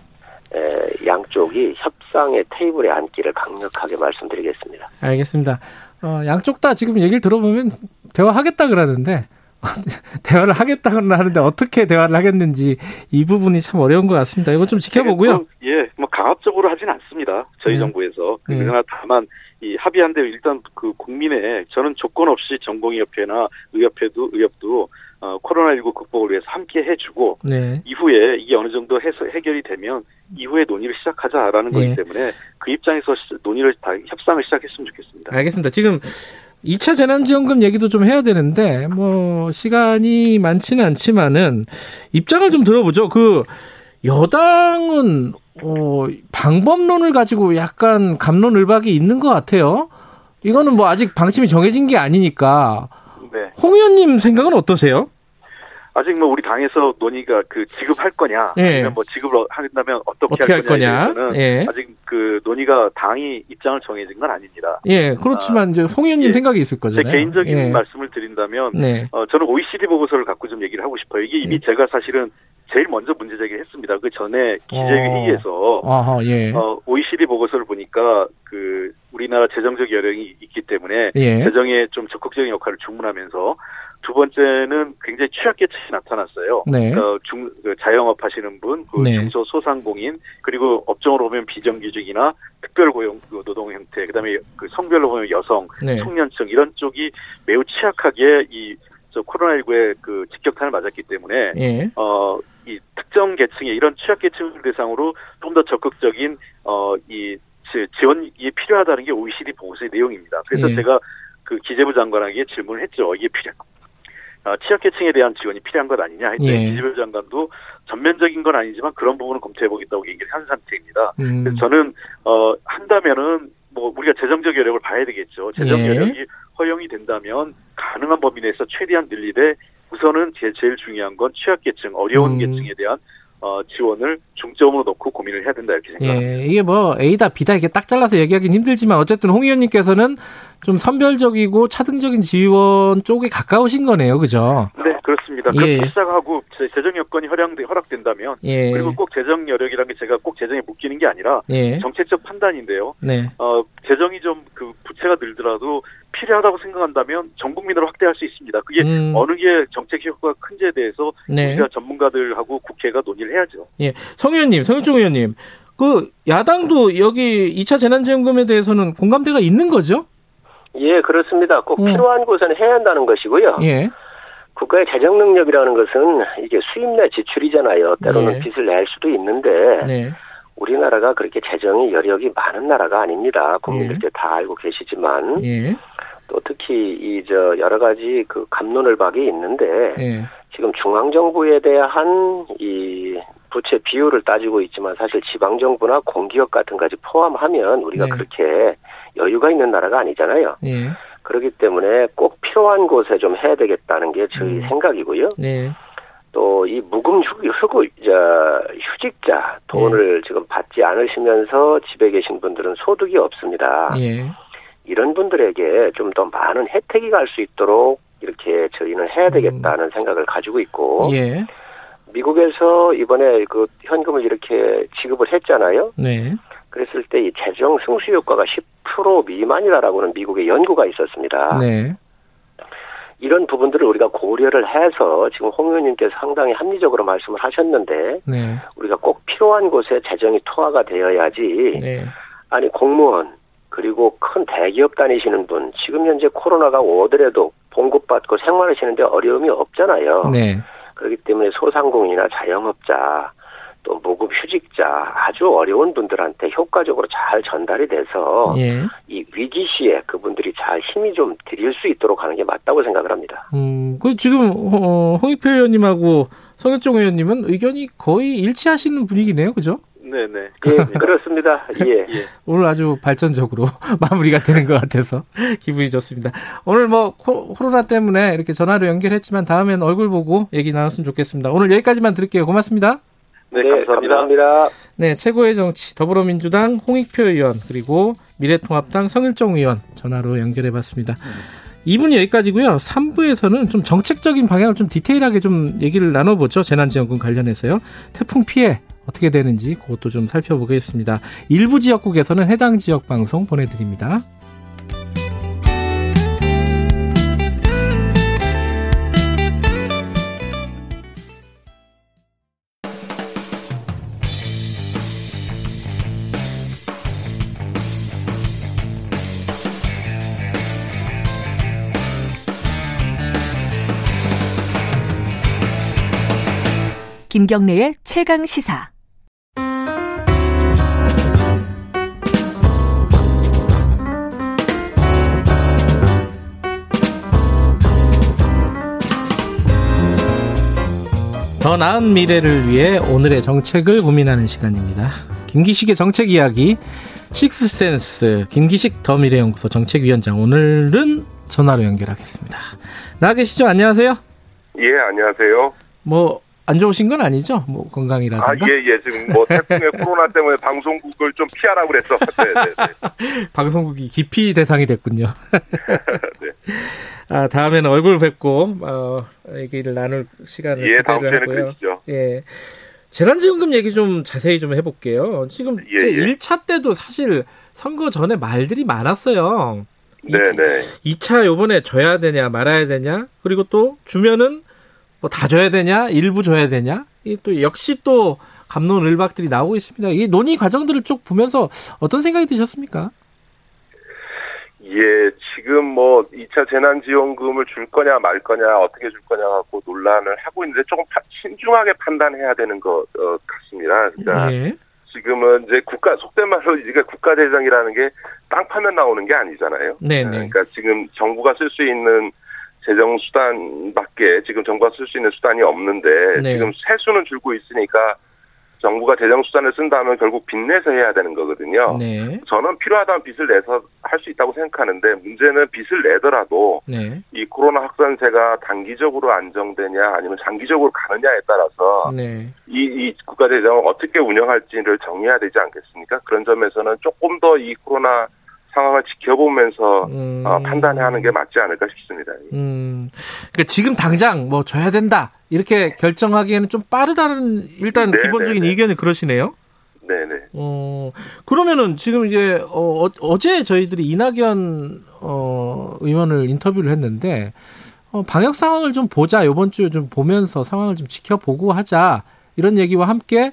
에, 양쪽이 협상의 테이블에 앉기를 강력하게 말씀드리겠습니다. 알겠습니다. 어, 양쪽 다 지금 얘기를 들어보면 대화하겠다 그러는데 [LAUGHS] 대화를 하겠다고는 하는데 어떻게 대화를 하겠는지 이 부분이 참 어려운 것 같습니다. 이거 좀 지켜보고요. 뭐, 예, 뭐 강압적으로 하진 않습니다. 저희 네. 정부에서. 네. 그러나 다만 이 합의한데 일단 그 국민의 저는 조건 없이 전공의협회나 의협회도 의협도 어, 코로나19 극복을 위해서 함께 해주고 네. 이후에 이게 어느 정도 해서 해결이 되면 이후에 논의를 시작하자라는 네. 거기 때문에 그 입장에서 논의를 다 협상을 시작했으면 좋겠습니다. 알겠습니다. 지금 2차 재난지원금 얘기도 좀 해야 되는데 뭐 시간이 많지는 않지만은 입장을 좀 들어보죠. 그 여당은 어 방법론을 가지고 약간 감론을박이 있는 것 같아요. 이거는 뭐 아직 방침이 정해진 게 아니니까. 네. 홍 의원님 생각은 어떠세요? 아직 뭐 우리 당에서 논의가 그 지급할 거냐 예. 아니면 뭐 지급을 한다면 어떻게, 어떻게 할, 거냐? 예. 아직 그 논의가 당이 입장을 정해진 건 아닙니다. 예, 그렇지만 아, 이제 송 의원님 예. 생각이 있을 거잖아요. 제 개인적인 예. 말씀을 드린다면 네. 어, 저는 OECD 보고서를 갖고 좀 얘기를 하고 싶어요. 이게 이미 예. 제가 사실은 제일 먼저 문제 제기했습니다. 그 전에 기재회의에서 어. 예. 어, OECD 보고서를 보니까 그 우리나라 재정적 여력이 있기 때문에 예. 재정에 좀 적극적인 역할을 주문하면서 두 번째는 굉장히 취약계층이 나타났어요. 네. 어, 중, 그 자영업 하시는 분, 그 네. 중소 소상공인, 그리고 업종으로 보면 비정규직이나 특별 고용 그 노동 형태, 그다음에 그 성별로 보면 여성, 네. 청년층 이런 쪽이 매우 취약하게 이저 코로나19에 그 직격탄을 맞았기 때문에 예. 어 이 특정 계층의 이런 취약 계층을 대상으로 좀 더 적극적인 어이 지원이 필요하다는 게 OECD 보고서의 내용입니다. 그래서 예. 제가 그 기재부 장관에게 질문을 했죠. 이게 필요 어, 취약계층에 대한 지원이 필요한 것 아니냐 했더니 예. 기재부 장관도 전면적인 건 아니지만 그런 부분은 검토해보겠다고 얘기를 한 상태입니다. 음. 그래서 저는 어 한다면은 뭐 우리가 재정적 여력을 봐야 되겠죠. 재정 예. 여력이 허용이 된다면 가능한 범위 내에서 최대한 늘리되 우선은 제 제일 중요한 건 취약계층, 어려운 음. 계층에 대한 어, 지원을 중점으로 놓고 고민을 해야 된다 이렇게 생각합니다. 예, 이게 뭐 A다 B다 이렇게 딱 잘라서 얘기하기는 힘들지만 어쨌든 홍 의원님께서는 좀 선별적이고 차등적인 지원 쪽에 가까우신 거네요, 그죠? 네, 그렇습니다. 예. 그렇게 시작하고 재정 여건이 허락된다면 예. 그리고 꼭 재정 여력이라는 게 제가 꼭 재정에 묶이는 게 아니라 예. 정책적 판단인데요. 네. 어, 재정이 좀 그 부채가 늘더라도 필요하다고 생각한다면 전 국민으로 확대할 수 있습니다. 그게 음. 어느 게 정책 효과가 큰지에 대해서 네. 우리가 전문가들하고 국회가 논의를 해야죠. 예, 성 의원님, 성윤종 의원님, 그 야당도 여기 2차 재난지원금에 대해서는 공감대가 있는 거죠? 예, 그렇습니다. 꼭 음. 필요한 곳은 해야 한다는 것이고요. 예. 국가의 재정 능력이라는 것은 이게 수입 내 지출이잖아요. 때로는 네. 빚을 낼 수도 있는데 네. 우리나라가 그렇게 재정의 여력이 많은 나라가 아닙니다. 국민들께 예. 다 알고 계시지만 예. 또 특히 이 저 여러 가지 그 감론을박이 있는데 예. 지금 중앙 정부에 대한 이 부채 비율을 따지고 있지만 사실 지방 정부나 공기업 같은 까지 포함하면 우리가 네. 그렇게 여유가 있는 나라가 아니잖아요. 예. 그렇기 때문에 꼭 필요한 곳에 좀 해야 되겠다는 게 저희 음. 생각이고요. 네. 또이 무금 휴, 휴, 휴직자 돈을 예. 지금 받지 않으시면서 집에 계신 분들은 소득이 없습니다. 예. 이런 분들에게 좀 더 많은 혜택이 갈 수 있도록 이렇게 저희는 해야 되겠다는 음. 생각을 가지고 있고 예. 미국에서 이번에 그 현금을 이렇게 지급을 했잖아요. 네. 그랬을 때 이 재정 승수 효과가 10% 미만이다라고는 미국의 연구가 있었습니다. 네. 이런 부분들을 우리가 고려를 해서 지금 홍 의원님께서 상당히 합리적으로 말씀을 하셨는데 네. 우리가 꼭 필요한 곳에 재정이 투하가 되어야지 네. 아니 공무원 그리고 큰 대기업 다니시는 분 지금 현재 코로나가 오더라도 봉급받고 생활하시는데 어려움이 없잖아요. 네. 그렇기 때문에 소상공인이나 자영업자 또 무급 휴직자 아주 어려운 분들한테 효과적으로 잘 전달이 돼서 예. 이 위기 시에 그분들이 잘 힘이 좀 드릴 수 있도록 하는 게 맞다고 생각을 합니다. 음, 그 지금 어, 홍익표 의원님하고 성일종 의원님은 의견이 거의 일치하시는 분위기네요, 그죠? 네네. 예, 그렇습니다. 예. 예. 오늘 아주 발전적으로 [LAUGHS] 마무리가 되는 것 같아서 [LAUGHS] 기분이 좋습니다. 오늘 뭐 코로나 때문에 이렇게 전화로 연결했지만 다음엔 얼굴 보고 얘기 나눴으면 좋겠습니다. 오늘 여기까지만 들을게요. 고맙습니다. 네, 네 감사합니다. 감사합니다. 네, 최고의 정치 더불어민주당 홍익표 의원 그리고 미래통합당 성일정 의원 전화로 연결해봤습니다. 음. 2분 여기까지고요. 3부에서는 좀 정책적인 방향을 좀 디테일하게 좀 얘기를 나눠보죠. 재난지원금 관련해서요. 태풍 피해 어떻게 되는지 그것도 좀 살펴보겠습니다. 일부 지역국에서는 해당 지역 방송 보내드립니다. 김경래의 최강 시사. 더 나은 미래를 위해 오늘의 정책을 고민하는 시간입니다. 김기식의 정책 이야기 식스센스 김기식 더 미래연구소 정책위원장 오늘은 전화로 연결하겠습니다. 나와 계시죠? 안녕하세요. 예, 안녕하세요. 뭐 안 좋으신 건 아니죠? 뭐 건강이라든가. 아, 예, 예. 지금 뭐 태풍의 [LAUGHS] 코로나 때문에 방송국을 좀 피하라고 그랬어. 네, 네, 네. [LAUGHS] 방송국이 기피 대상이 됐군요. [LAUGHS] 네. 아, 다음에는 얼굴 뵙고 어, 얘기를 나눌 시간을 예, 기대를 하고요. 그러시죠. 예. 재난지원금 얘기 좀 자세히 좀 해볼게요. 지금 예, 제 예. 1차 때도 사실 선거 전에 말들이 많았어요. 네 네. 2차 요번에 줘야 되냐 말아야 되냐 그리고 또 주면은 뭐 다 줘야 되냐, 일부 줘야 되냐, 이 또 역시 또 감론을박들이 나오고 있습니다. 이 논의 과정들을 쭉 보면서 어떤 생각이 드셨습니까? 예, 지금 뭐 2차 재난지원금을 줄 거냐 말 거냐 어떻게 줄 거냐 갖고 논란을 하고 있는데 조금 신중하게 판단해야 되는 것 어, 같습니다. 그러니까 예. 지금은 이제 국가 속된 말로 이게 국가대장이라는 게 땅 파면 나오는 게 아니잖아요. 네, 네. 그러니까 지금 정부가 쓸 수 있는 재정 수단밖에 지금 정부가 쓸 수 있는 수단이 없는데 네. 지금 세수는 줄고 있으니까 정부가 재정 수단을 쓴다면 결국 빚내서 해야 되는 거거든요. 네. 저는 필요하다면 빚을 내서 할 수 있다고 생각하는데 문제는 빚을 내더라도 네. 이 코로나 확산세가 단기적으로 안정되냐 아니면 장기적으로 가느냐에 따라서 네. 이, 이 국가 재정을 어떻게 운영할지를 정해야 되지 않겠습니까? 그런 점에서는 조금 더 이 코로나 상황을 지켜보면서 음. 어, 판단하는 게 맞지 않을까 싶습니다. 음. 그러니까 지금 당장 뭐 줘야 된다 이렇게 결정하기에는 좀 빠르다는 일단 네네네. 기본적인 네, 네. 의견이 그러시네요. 네네. 어 그러면은 지금 이제 어, 어제 저희들이 이낙연 어, 의원을 인터뷰를 했는데 어, 방역 상황을 좀 보자 이번 주에 좀 보면서 상황을 좀 지켜보고 하자 이런 얘기와 함께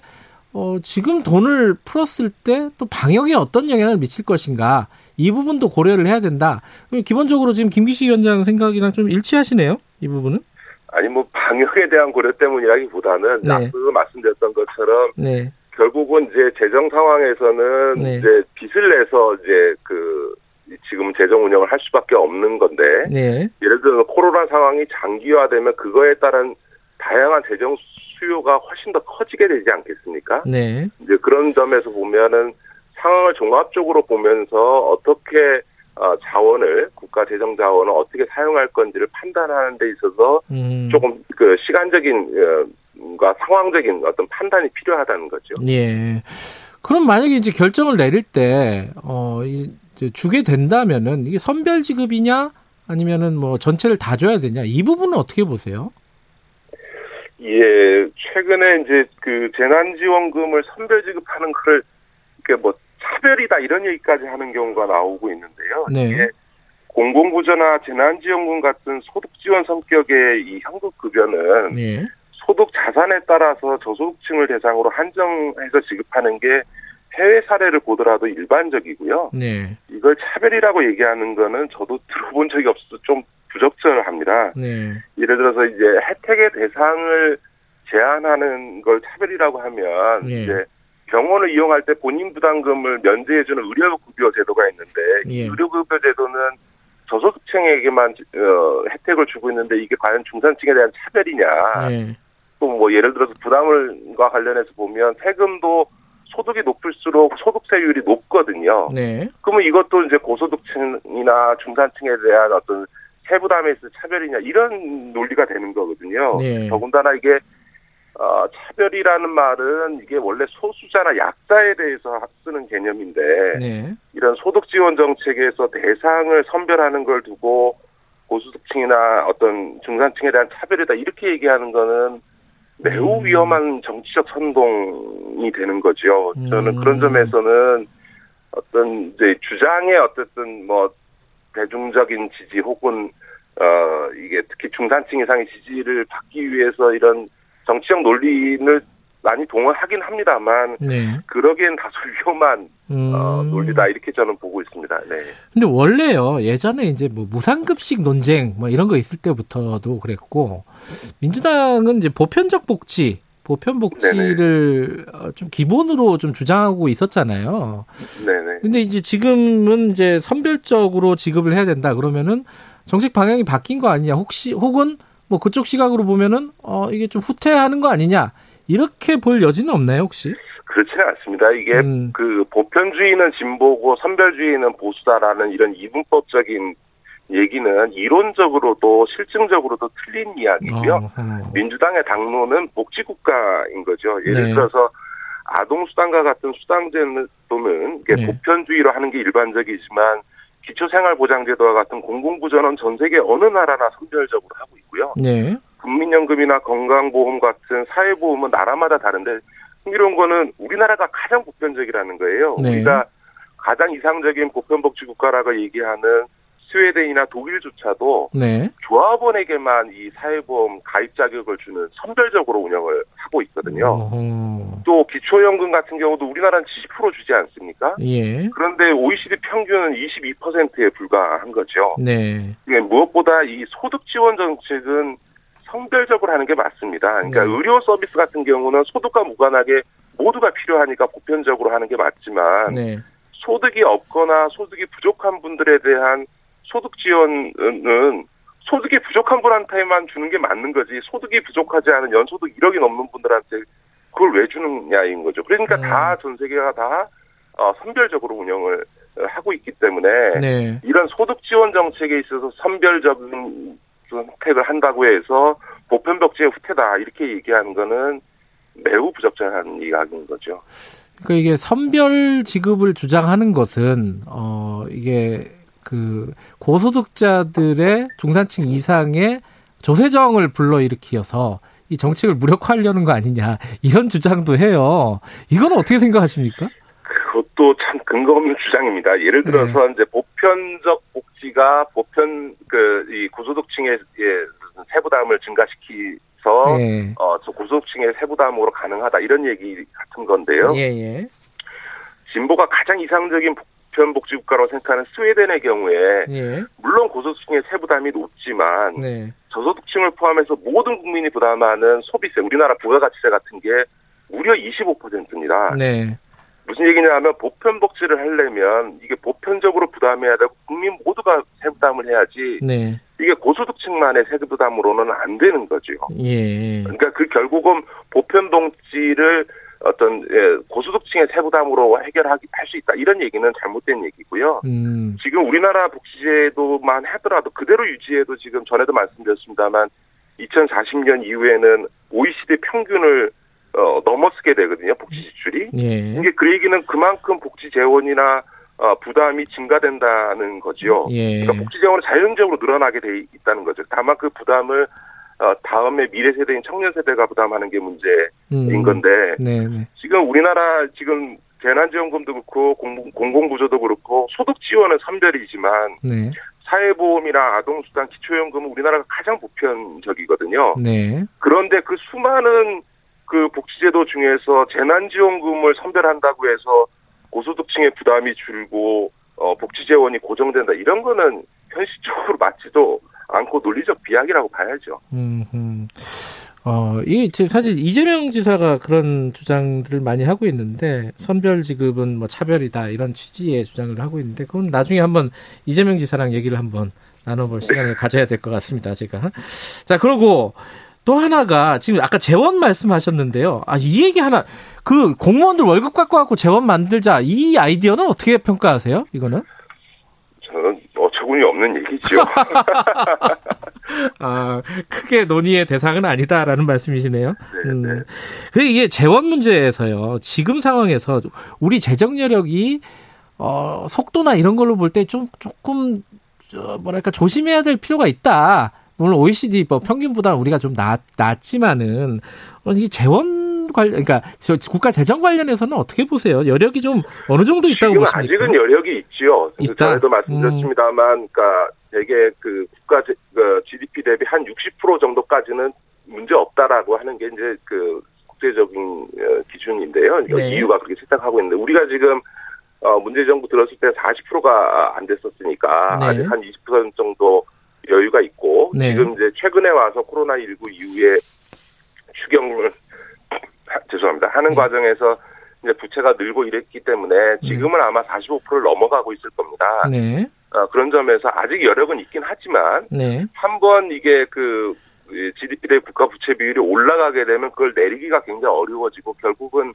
어, 지금 돈을 풀었을 때 또 방역에 어떤 영향을 미칠 것인가 이 부분도 고려를 해야 된다. 기본적으로 지금 김기식 위원장 생각이랑 좀 일치하시네요. 이 부분은? 아니 뭐 방역에 대한 고려 때문이라기보다는 네. 앞서 말씀드렸던 것처럼 네. 결국은 이제 재정 상황에서는 네. 이제 빚을 내서 이제 그 지금 재정 운영을 할 수밖에 없는 건데 네. 예를 들어 코로나 상황이 장기화되면 그거에 따른 다양한 재정 수요가 훨씬 더 커지게 되지 않겠습니까? 네. 이제 그런 점에서 보면은 상황을 종합적으로 보면서 어떻게 어, 자원을 국가 재정 자원을 어떻게 사용할 건지를 판단하는 데 있어서 음. 조금 그 시간적인 과 상황적인 어떤 판단이 필요하다는 거죠. 예. 그럼 만약에 이제 결정을 내릴 때 어, 이제 주게 된다면은 이게 선별 지급이냐 아니면은 뭐 전체를 다 줘야 되냐 이 부분은 어떻게 보세요? 예, 최근에 이제 그 재난지원금을 선별 지급하는 거를 이렇게 뭐 차별이다 이런 얘기까지 하는 경우가 나오고 있는데요. 네. 이게 공공부조나 재난지원금 같은 소득 지원 성격의 이 현금급여는 예. 소득 자산에 따라서 저소득층을 대상으로 한정해서 지급하는 게 해외 사례를 보더라도 일반적이고요. 네. 이걸 차별이라고 얘기하는 거는 저도 들어본 적이 없어서 좀 부적절합니다. 네. 예를 들어서 이제 혜택의 대상을 제한하는 걸 차별이라고 하면 네. 이제 병원을 이용할 때 본인 부담금을 면제해주는 의료급여 제도가 있는데 예. 의료급여 제도는 저소득층에게만 어, 혜택을 주고 있는데 이게 과연 중산층에 대한 차별이냐? 예. 또뭐 예를 들어서 부담을과 관련해서 보면 세금도 소득이 높을수록 소득세율이 높거든요. 네. 그러면 이것도 이제 고소득층이나 중산층에 대한 어떤 세부담에 있어 차별이냐 이런 논리가 되는 거거든요. 네. 더군다나 이게 어, 차별이라는 말은 이게 원래 소수자나 약자에 대해서 쓰는 개념인데 네. 이런 소득 지원 정책에서 대상을 선별하는 걸 두고 고소득층이나 어떤 중산층에 대한 차별이다 이렇게 얘기하는 거는 매우 음. 위험한 정치적 선동이 되는 거죠. 저는 음. 그런 점에서는 어떤 이제 주장의 어쨌든 뭐 대중적인 지지 혹은 어 이게 특히 중산층 이상의 지지를 받기 위해서 이런 정치적 논리를 많이 동원하긴 합니다만 네. 그러기엔 다소 위험한 어, 음. 어, 논리다 이렇게 저는 보고 있습니다. 네. 근데 원래요 예전에 이제 뭐 무상급식 논쟁 뭐 이런 거 있을 때부터도 그랬고 민주당은 이제 보편적 복지 보편 복지를 어, 좀 기본으로 좀 주장하고 있었잖아요. 네네. 근데 이제 지금은 이제 선별적으로 지급을 해야 된다 그러면은 정책 방향이 바뀐 거 아니냐? 혹시 혹은 뭐 그쪽 시각으로 보면은 어 이게 좀 후퇴하는 거 아니냐? 이렇게 볼 여지는 없나요, 혹시? 그렇지는 않습니다. 이게 음. 그 보편주의는 진보고 선별주의는 보수다라는 이런 이분법적인 얘기는 이론적으로도 실증적으로도 틀린 이야기고요. 어, 어. 민주당의 당론은 복지국가인 거죠. 예를 네. 들어서 아동수당과 같은 수당제도는 이게 네. 보편주의로 하는 게 일반적이지만 기초생활보장제도와 같은 공공부전은 전 세계 어느 나라나 선별적으로 하고 있고요. 네. 국민연금이나 건강보험 같은 사회보험은 나라마다 다른데 흥미로운 거는 우리나라가 가장 보편적이라는 거예요. 네. 우리가 가장 이상적인 보편복지 국가라고 얘기하는 스웨덴이나 독일조차도 네. 조합원에게만 이 사회보험 가입 자격을 주는 선별적으로 운영을 하고 있거든요. 어허. 또 기초연금 같은 경우도 우리나라는 70% 주지 않습니까? 예. 그런데 OECD 평균은 22%에 불과한 거죠. 네. 무엇보다 이 소득 지원 정책은 성별적으로 하는 게 맞습니다. 그러니까 네. 의료 서비스 같은 경우는 소득과 무관하게 모두가 필요하니까 보편적으로 하는 게 맞지만 네. 소득이 없거나 소득이 부족한 분들에 대한 소득 지원은 소득이 부족한 분한테만 주는 게 맞는 거지 소득이 부족하지 않은 연소득 1억이 넘는 분들한테 그걸 왜 주느냐인 거죠. 그러니까 음. 다전 세계가 다 어, 선별적으로 운영을 하고 있기 때문에 네. 이런 소득 지원 정책에 있어서 선별적인 선택을 한다고 해서 보편복지의 후퇴다 이렇게 얘기하는 거는 매우 부적절한 이야기인 거죠. 그러니까 이게 선별 지급을 주장하는 것은 어 이게 그 고소득자들의 중산층 이상의 조세정을 불러일으키어서 이 정책을 무력화하려는 거 아니냐 이런 주장도 해요. 이건 어떻게 생각하십니까? 그것도 참 근거 없는 주장입니다. 예를 들어서 네. 이제 보편적 복지가 보편 그 이 고소득층의 예, 세부담을 증가시키서 네. 어저 고소득층의 세부담으로 가능하다 이런 얘기 같은 건데요. 예, 예. 진보가 가장 이상적인 보편복지국가로 생각하는 스웨덴의 경우에 예. 물론 고소득층의 세부담이 높지만 네. 저소득층을 포함해서 모든 국민이 부담하는 소비세 우리나라 부가가치세 같은 게 무려 25%입니다. 네. 무슨 얘기냐면 보편 복지를 하려면 이게 보편적으로 부담해야 되고 국민 모두가 세부담을 해야지 네. 이게 고소득층만의 세부담으로는 안 되는 거죠. 예. 그러니까 그 결국은 보편 복지를 어떤 예, 고소득층의 세부담으로 해결하기 할 수 있다 이런 얘기는 잘못된 얘기고요. 음. 지금 우리나라 복지제도만 하더라도 그대로 유지해도 지금 전에도 말씀드렸습니다만 2040년 이후에는 OECD 평균을 어, 넘어서게 되거든요, 복지 지출이. 예. 이게 그 얘기는 그만큼 복지 재원이나 어, 부담이 증가된다는 거지요. 예. 그러니까 복지 재원은 자연적으로 늘어나게 돼 있다는 거죠. 다만 그 부담을 어, 다음에 미래 세대인 청년 세대가 부담하는 게 문제인 음. 건데 네네. 네. 지금 우리나라 지금 재난지원금도 그렇고 공공, 공공부조도 그렇고 소득 지원은 선별이지만 네. 사회보험이나 아동수당, 기초연금은 우리나라가 가장 보편적이거든요. 네. 그런데 그 수많은 그 복지제도 중에서 재난지원금을 선별한다고 해서 고소득층의 부담이 줄고 어, 복지재원이 고정된다 이런 거는 현실적으로 맞지도 않고 논리적 비약이라고 봐야죠. 음, 어, 이 사실 이재명 지사가 그런 주장들을 많이 하고 있는데 선별 지급은 뭐 차별이다 이런 취지의 주장을 하고 있는데 그건 나중에 한번 이재명 지사랑 얘기를 한번 나눠볼 시간을 가져야 될 것 같습니다. 제가 자 그러고 또 하나가 지금 아까 재원 말씀하셨는데요. 아, 이 얘기 하나 그 공무원들 월급 깎고 갖고 재원 만들자 이 아이디어는 어떻게 평가하세요? 이거는? 저는 어처구니 없는 얘기죠. [LAUGHS] 아, 크게 논의의 대상은 아니다라는 말씀이시네요. 네, 음. 네. 그 이게 재원 문제에서요. 지금 상황에서 우리 재정 여력이 어, 속도나 이런 걸로 볼 때 좀 조금 뭐랄까 조심해야 될 필요가 있다. 물론 OECD 뭐 평균보다 우리가 좀 낮, 낮지만은 어, 이 재원 관련 그러니까 국가 재정 관련해서는 어떻게 보세요? 여력이 좀 어느 정도 있다고 보십니까? 아직은 여력이 있죠. 있다. 전에도 말씀드렸습니다만, 음. 그러니까 되게 그 국가 그 GDP 대비 한 60% 정도까지는 문제 없다라고 하는 게 이제 그 국제적인 어, 기준인데요. 네. EU가 그렇게 채택하고 있는데 우리가 지금 어, 문재 정부 들었을 때 40%가 안 됐었으니까 네. 아직 한 20% 정도 여유가 있고 네. 지금 이제 최근에 와서 코로나 19 이후에 추경을 죄송합니다 하는 네. 과정에서 이제 부채가 늘고 이랬기 때문에 네. 지금은 네. 아마 45%를 넘어가고 있을 겁니다. 네. 어, 그런 점에서 아직 여력은 있긴 하지만 네. 한번 이게 그 GDP 대 국가 부채 비율이 올라가게 되면 그걸 내리기가 굉장히 어려워지고 결국은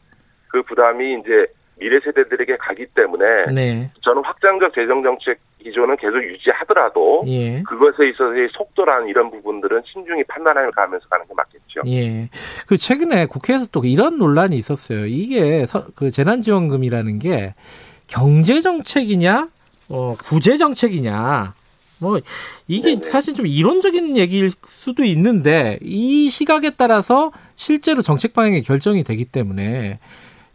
그 부담이 이제 미래 세대들에게 가기 때문에 네. 저는 확장적 재정 정책 기조는 계속 유지하더라도 예. 그것에 있어서의 속도라는 이런 부분들은 신중히 판단해 가면서 가는 게 맞겠죠. 예. 그 최근에 국회에서 또 이런 논란이 있었어요. 이게 서, 그 재난지원금이라는 게 경제 정책이냐, 어, 구제 정책이냐. 뭐 이게 네네. 사실 좀 이론적인 얘기일 수도 있는데 이 시각에 따라서 실제로 정책 방향이 결정이 되기 때문에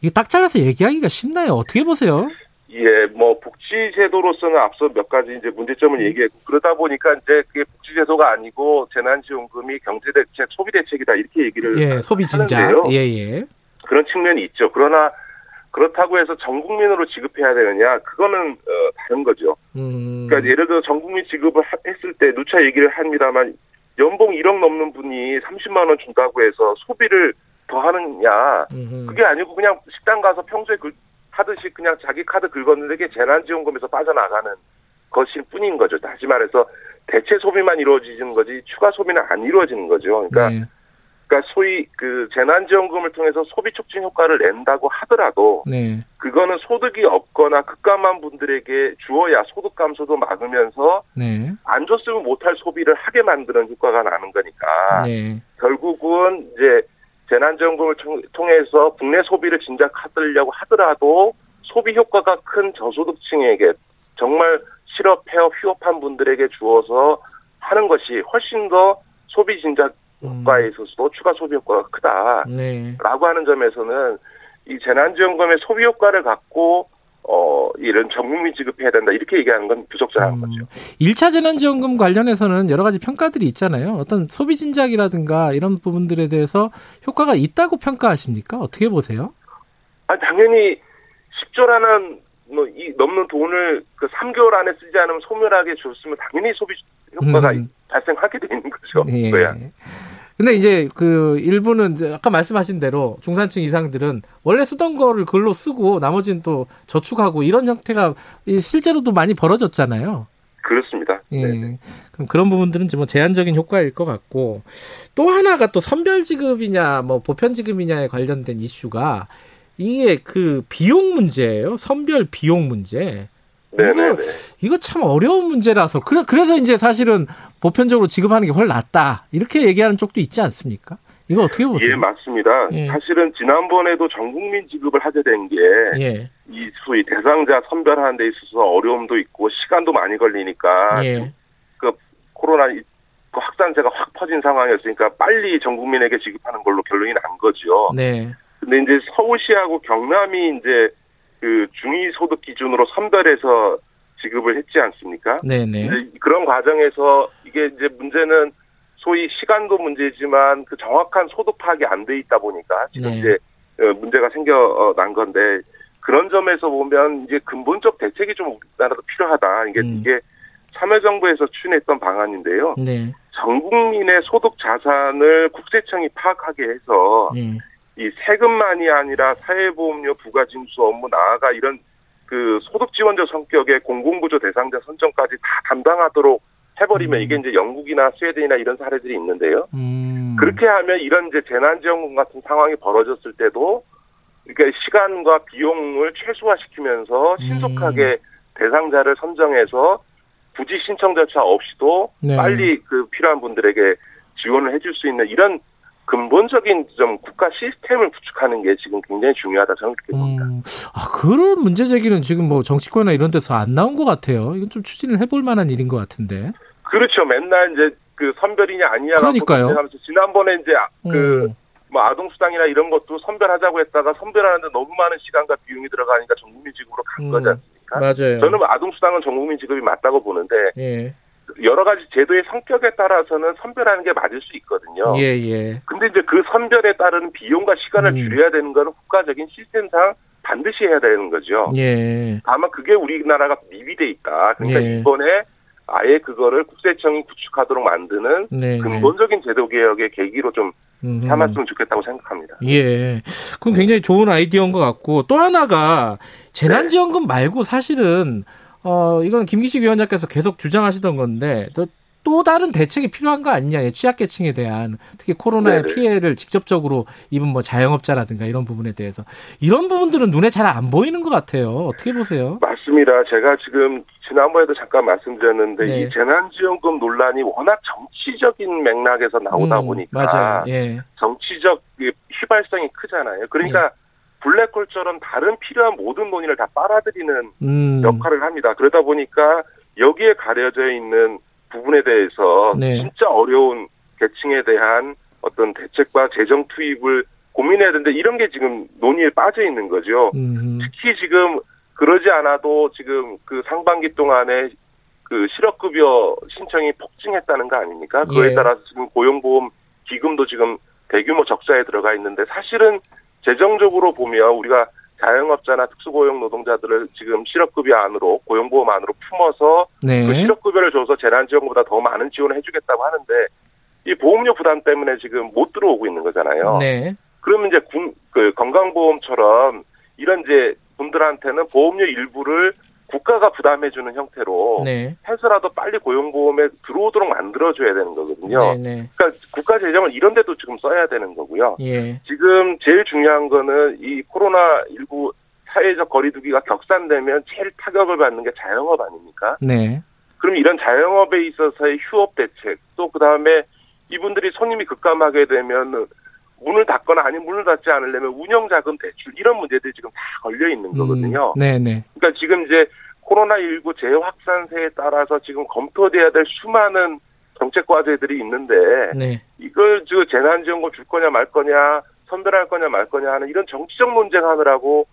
이게 딱 잘라서 얘기하기가 쉽나요? 어떻게 보세요? 예, 뭐 복지 제도로서는 앞서 몇 가지 이제 문제점을 음. 얘기했고 그러다 보니까 이제 그게 복지 제도가 아니고 재난지원금이 경제 대책, 소비 대책이다 이렇게 얘기를 예, 소비 진작 예, 예. 그런 측면이 있죠. 그러나 그렇다고 해서 전 국민으로 지급해야 되느냐 그거는 어, 다른 거죠. 음. 그러니까 예를 들어 전 국민 지급을 했을 때 누차 얘기를 합니다만 연봉 1억 넘는 분이 30만 원 준다고 해서 소비를 더 하느냐. 그게 아니고 그냥 식당 가서 평소에 그, 하듯이 그냥 자기 카드 긁었는데 그게 재난지원금에서 빠져나가는 것일 뿐인 거죠. 다시 말해서 대체 소비만 이루어지는 거지 추가 소비는 안 이루어지는 거죠. 그러니까 네. 그러니까 소위 그 재난지원금을 통해서 소비 촉진 효과를 낸다고 하더라도 네. 그거는 소득이 없거나 급감한 분들에게 주어야 소득 감소도 막으면서 네. 안 줬으면 못할 소비를 하게 만드는 효과가 나는 거니까 네. 결국은 이제 재난지원금을 통해서 국내 소비를 진작 하려고 하더라도 소비 효과가 큰 저소득층에게 정말 실업, 폐업, 휴업한 분들에게 주어서 하는 것이 훨씬 더 소비 진작 효과에 음. 있어서도 추가 소비 효과가 크다라고 네. 하는 점에서는 이 재난지원금의 소비 효과를 갖고 어, 이런 전국민 지급해야 된다. 이렇게 얘기하는 건 부적절한 음, 거죠. 1차 재난지원금 관련해서는 여러 가지 평가들이 있잖아요. 어떤 소비 진작이라든가 이런 부분들에 대해서 효과가 있다고 평가하십니까? 어떻게 보세요? 아, 당연히 10조라는 뭐, 이 넘는 돈을 그 3개월 안에 쓰지 않으면 소멸하게 줬으면 당연히 소비 효과가 음. 발생하게 되는 거죠. 예. 그거야. 근데 이제 그 일부는 아까 말씀하신 대로 중산층 이상들은 원래 쓰던 거를 글로 쓰고 나머지는 또 저축하고 이런 형태가 실제로도 많이 벌어졌잖아요. 그렇습니다. 예. 네네. 그럼 그런 부분들은 뭐 제한적인 효과일 것 같고 또 하나가 또 선별 지급이냐 뭐 보편 지급이냐에 관련된 이슈가 이게 그 비용 문제예요. 선별 비용 문제. 이거 이거 참 어려운 문제라서 그래 그래서 이제 사실은 보편적으로 지급하는 게 훨씬 낫다 이렇게 얘기하는 쪽도 있지 않습니까? 이거 어떻게 보세요? 예, 맞습니다. 예. 사실은 지난번에도 전 국민 지급을 하게 된게 예. 이 소위 대상자 선별하는 데 있어서 어려움도 있고 시간도 많이 걸리니까 예. 그 코로나 그 확산세가 확 퍼진 상황이었으니까 빨리 전 국민에게 지급하는 걸로 결론이 난 거죠. 네. 근데 이제 서울시하고 경남이 이제 그 중위 소득 기준으로 선별해서 지급을 했지 않습니까? 네네. 그런 과정에서 이게 이제 문제는 소위 시간도 문제지만 그 정확한 소득 파악이 안 돼 있다 보니까 지금 네. 이제 어, 문제가 생겨난 건데 그런 점에서 보면 이제 근본적 대책이 좀 우리나라도 필요하다. 이게 음. 이게 참여정부에서 추진했던 방안인데요. 네. 전 국민의 소득 자산을 국세청이 파악하게 해서 네. 이 세금만이 아니라 사회보험료 부가징수 업무 나아가 이런 그 소득 지원적 성격의 공공부조 대상자 선정까지 다 담당하도록 해버리면 음. 이게 이제 영국이나 스웨덴이나 이런 사례들이 있는데요. 음. 그렇게 하면 이런 이제 재난지원금 같은 상황이 벌어졌을 때도 그러니까 시간과 비용을 최소화시키면서 신속하게 음. 대상자를 선정해서 굳이 신청 절차 없이도 네. 빨리 그 필요한 분들에게 지원을 해줄 수 있는 이런 근본적인 좀 국가 시스템을 구축하는 게 지금 굉장히 중요하다 저는 그렇게 봅니다. 음, 아 그런 문제 제기는 지금 뭐 정치권이나 이런 데서 안 나온 것 같아요. 이건 좀 추진을 해볼 만한 일인 것 같은데. 그렇죠. 맨날 이제 그 선별이냐 아니냐 그러니까요. 하면서 지난번에 이제 그 음. 뭐 아동 수당이나 이런 것도 선별하자고 했다가 선별하는데 너무 많은 시간과 비용이 들어가니까 전국민 지급으로 간 음. 거지 않습니까? 맞아요. 저는 뭐 아동 수당은 전국민 지급이 맞다고 보는데 예. 여러 가지 제도의 성격에 따라서는 선별하는 게 맞을 수 있거든요. 예, 예. 근데 이제 그 선별에 따른 비용과 시간을 음. 줄여야 되는 거는 국가적인 시스템상 반드시 해야 되는 거죠. 예. 다만 그게 우리나라가 미비돼 있다. 그러니까 예. 이번에 아예 그거를 국세청이 구축하도록 만드는 네, 네. 근본적인 제도 개혁의 계기로 좀 삼았으면 좋겠다고 생각합니다. 예. 그럼 굉장히 좋은 아이디어인 것 같고 또 하나가 재난지원금 네. 말고 사실은 어 이건 김기식 위원장께서 계속 주장하시던 건데 또 다른 대책이 필요한 거 아니냐, 취약계층에 대한 특히 코로나의 네네. 피해를 직접적으로 입은 뭐 자영업자라든가 이런 부분에 대해서 이런 부분들은 눈에 잘 안 보이는 것 같아요. 어떻게 보세요? 맞습니다. 제가 지금 지난번에도 잠깐 말씀드렸는데 네. 이 재난지원금 논란이 워낙 정치적인 맥락에서 나오다 음, 보니까 맞아요. 예. 정치적 휘발성이 크잖아요. 그러니까 예. 블랙홀처럼 다른 필요한 모든 논의를 다 빨아들이는 음. 역할을 합니다. 그러다 보니까 여기에 가려져 있는 부분에 대해서 네. 진짜 어려운 계층에 대한 어떤 대책과 재정 투입을 고민해야 되는데 이런 게 지금 논의에 빠져 있는 거죠. 음. 특히 지금 그러지 않아도 지금 그 상반기 동안에 그 실업급여 신청이 폭증했다는 거 아닙니까? 그거에 예. 따라서 지금 고용보험 기금도 지금 대규모 적자에 들어가 있는데 사실은 재정적으로 보면 우리가 자영업자나 특수고용 노동자들을 지금 실업급여 안으로 고용보험 안으로 품어서 네. 그 실업급여를 줘서 재난지원금보다 더 많은 지원을 해주겠다고 하는데 이 보험료 부담 때문에 지금 못 들어오고 있는 거잖아요. 네. 그러면 이제 군, 그 건강보험처럼 이런 이제 분들한테는 보험료 일부를 국가가 부담해주는 형태로 네. 해서라도 빨리 고용보험에 들어오도록 만들어줘야 되는 거거든요. 네, 네. 그러니까 국가 재정을 이런 데도 지금 써야 되는 거고요. 예. 지금 제일 중요한 거는 이 코로나19 사회적 거리두기가 격산되면 제일 타격을 받는 게 자영업 아닙니까? 네. 그럼 이런 자영업에 있어서의 휴업 대책 또 그다음에 이분들이 손님이 급감하게 되면 문을 닫거나 아니면 문을 닫지 않으려면 운영자금 대출 이런 문제들이 지금 다 걸려 있는 음, 거거든요. 음, 네네. 그러니까 지금 이제 코로나19 재확산세에 따라서 지금 검토돼야 될 수많은 정책 과제들이 있는데 네. 이걸 저 재난지원금 줄 거냐 말 거냐 선별할 거냐 말 거냐 하는 이런 정치적 논쟁 하느라고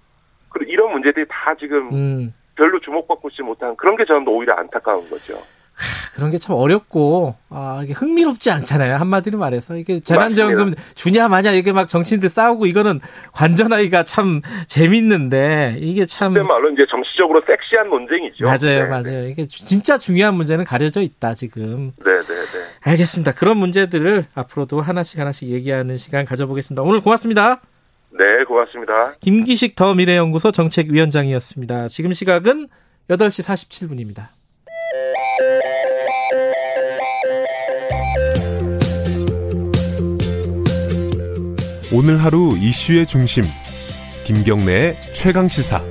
이런 문제들이 다 지금 음. 별로 주목받고 있지 못한 그런 게 저는 오히려 안타까운 거죠. 그런 게 참 어렵고 아 이게 흥미롭지 않잖아요 한마디로 말해서 이게 재난지원금 주냐 마냐 이게 막 정치인들 싸우고 이거는 관전하기가 참 재밌는데 이게 참 말로 이제 정치적으로 섹시한 논쟁이죠. 맞아요, 네, 맞아요. 네. 이게 진짜 중요한 문제는 가려져 있다 지금. 네, 네, 네. 알겠습니다. 그런 문제들을 앞으로도 하나씩 하나씩 얘기하는 시간 가져보겠습니다. 오늘 고맙습니다. 네, 고맙습니다. 김기식 더 미래연구소 정책위원장이었습니다. 지금 시각은 8시 47분입니다. 오늘 하루 이슈의 중심 김경래의 최강 시사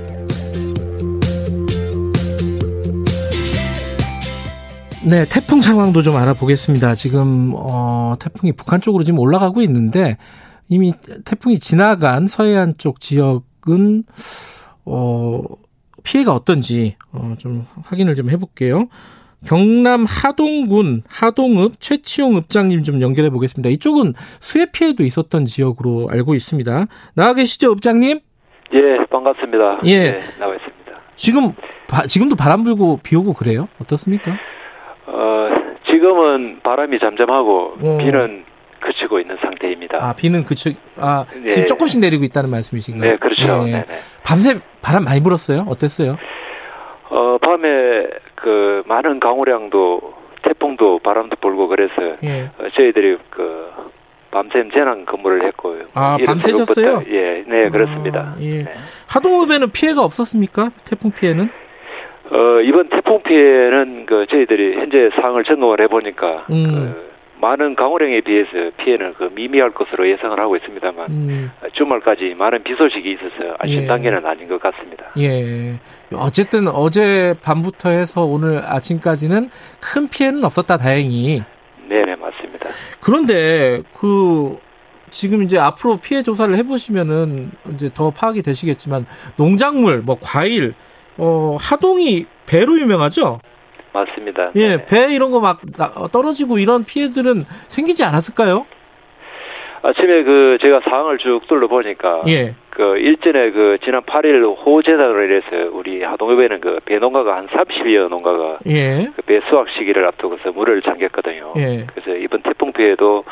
네, 태풍 상황도 좀 알아보겠습니다. 지금 어, 태풍이 북한 쪽으로 지금 올라가고 있는데 이미 태풍이 지나간 서해안 쪽 지역은 어, 피해가 어떤지 어, 좀 확인을 좀 해볼게요. 경남 하동군 하동읍 최치용 읍장님 좀 연결해 보겠습니다. 이쪽은 수해 피해도 있었던 지역으로 알고 있습니다. 나와 계시죠, 읍장님? 예, 반갑습니다. 예, 네, 나와 있습니다. 지금 바, 지금도 바람 불고 비 오고 그래요? 어떻습니까? 어, 지금은 바람이 잠잠하고 어. 비는 그치고 있는 상태입니다. 아, 비는 그치, 아, 네. 지금 조금씩 내리고 있다는 말씀이신가요? 네, 그렇죠. 네. 밤새 바람 많이 불었어요? 어땠어요? 어, 밤에 그 많은 강우량도 태풍도 바람도 불고 그래서 예. 어, 저희들이 그 밤샘 재난 근무를 했고요. 아, 밤새셨어요? 예, 네, 그렇습니다. 아, 예. 네. 하동읍에는 피해가 없었습니까? 태풍 피해는? 어, 이번 태풍 피해는 그 저희들이 현재 상황을 점검을 해보니까 음. 그 많은 강우량에 비해서 피해는 그 미미할 것으로 예상을 하고 있습니다만 음. 주말까지 많은 비 소식이 있어서 안심 예. 단계는 아닌 것 같습니다. 예. 어쨌든 어제 밤부터 해서 오늘 아침까지는 큰 피해는 없었다 다행히. 네 네 맞습니다. 그런데 그 지금 이제 앞으로 피해 조사를 해보시면은 이제 더 파악이 되시겠지만 농작물, 뭐 과일, 어 하동이 배로 유명하죠. 맞습니다. 예, 네. 배 이런 거 막 떨어지고 이런 피해들은 생기지 않았을까요? 아침에 그 제가 상황을 쭉 둘러보니까 예. 그 일전에 그 지난 8일 호재단으로 인해서 우리 하동읍에는 그 배농가가 한 30여 농가가 예. 그배 수확 시기를 앞두고서 물을 잠겼거든요. 예. 그래서 이번 태풍 피해도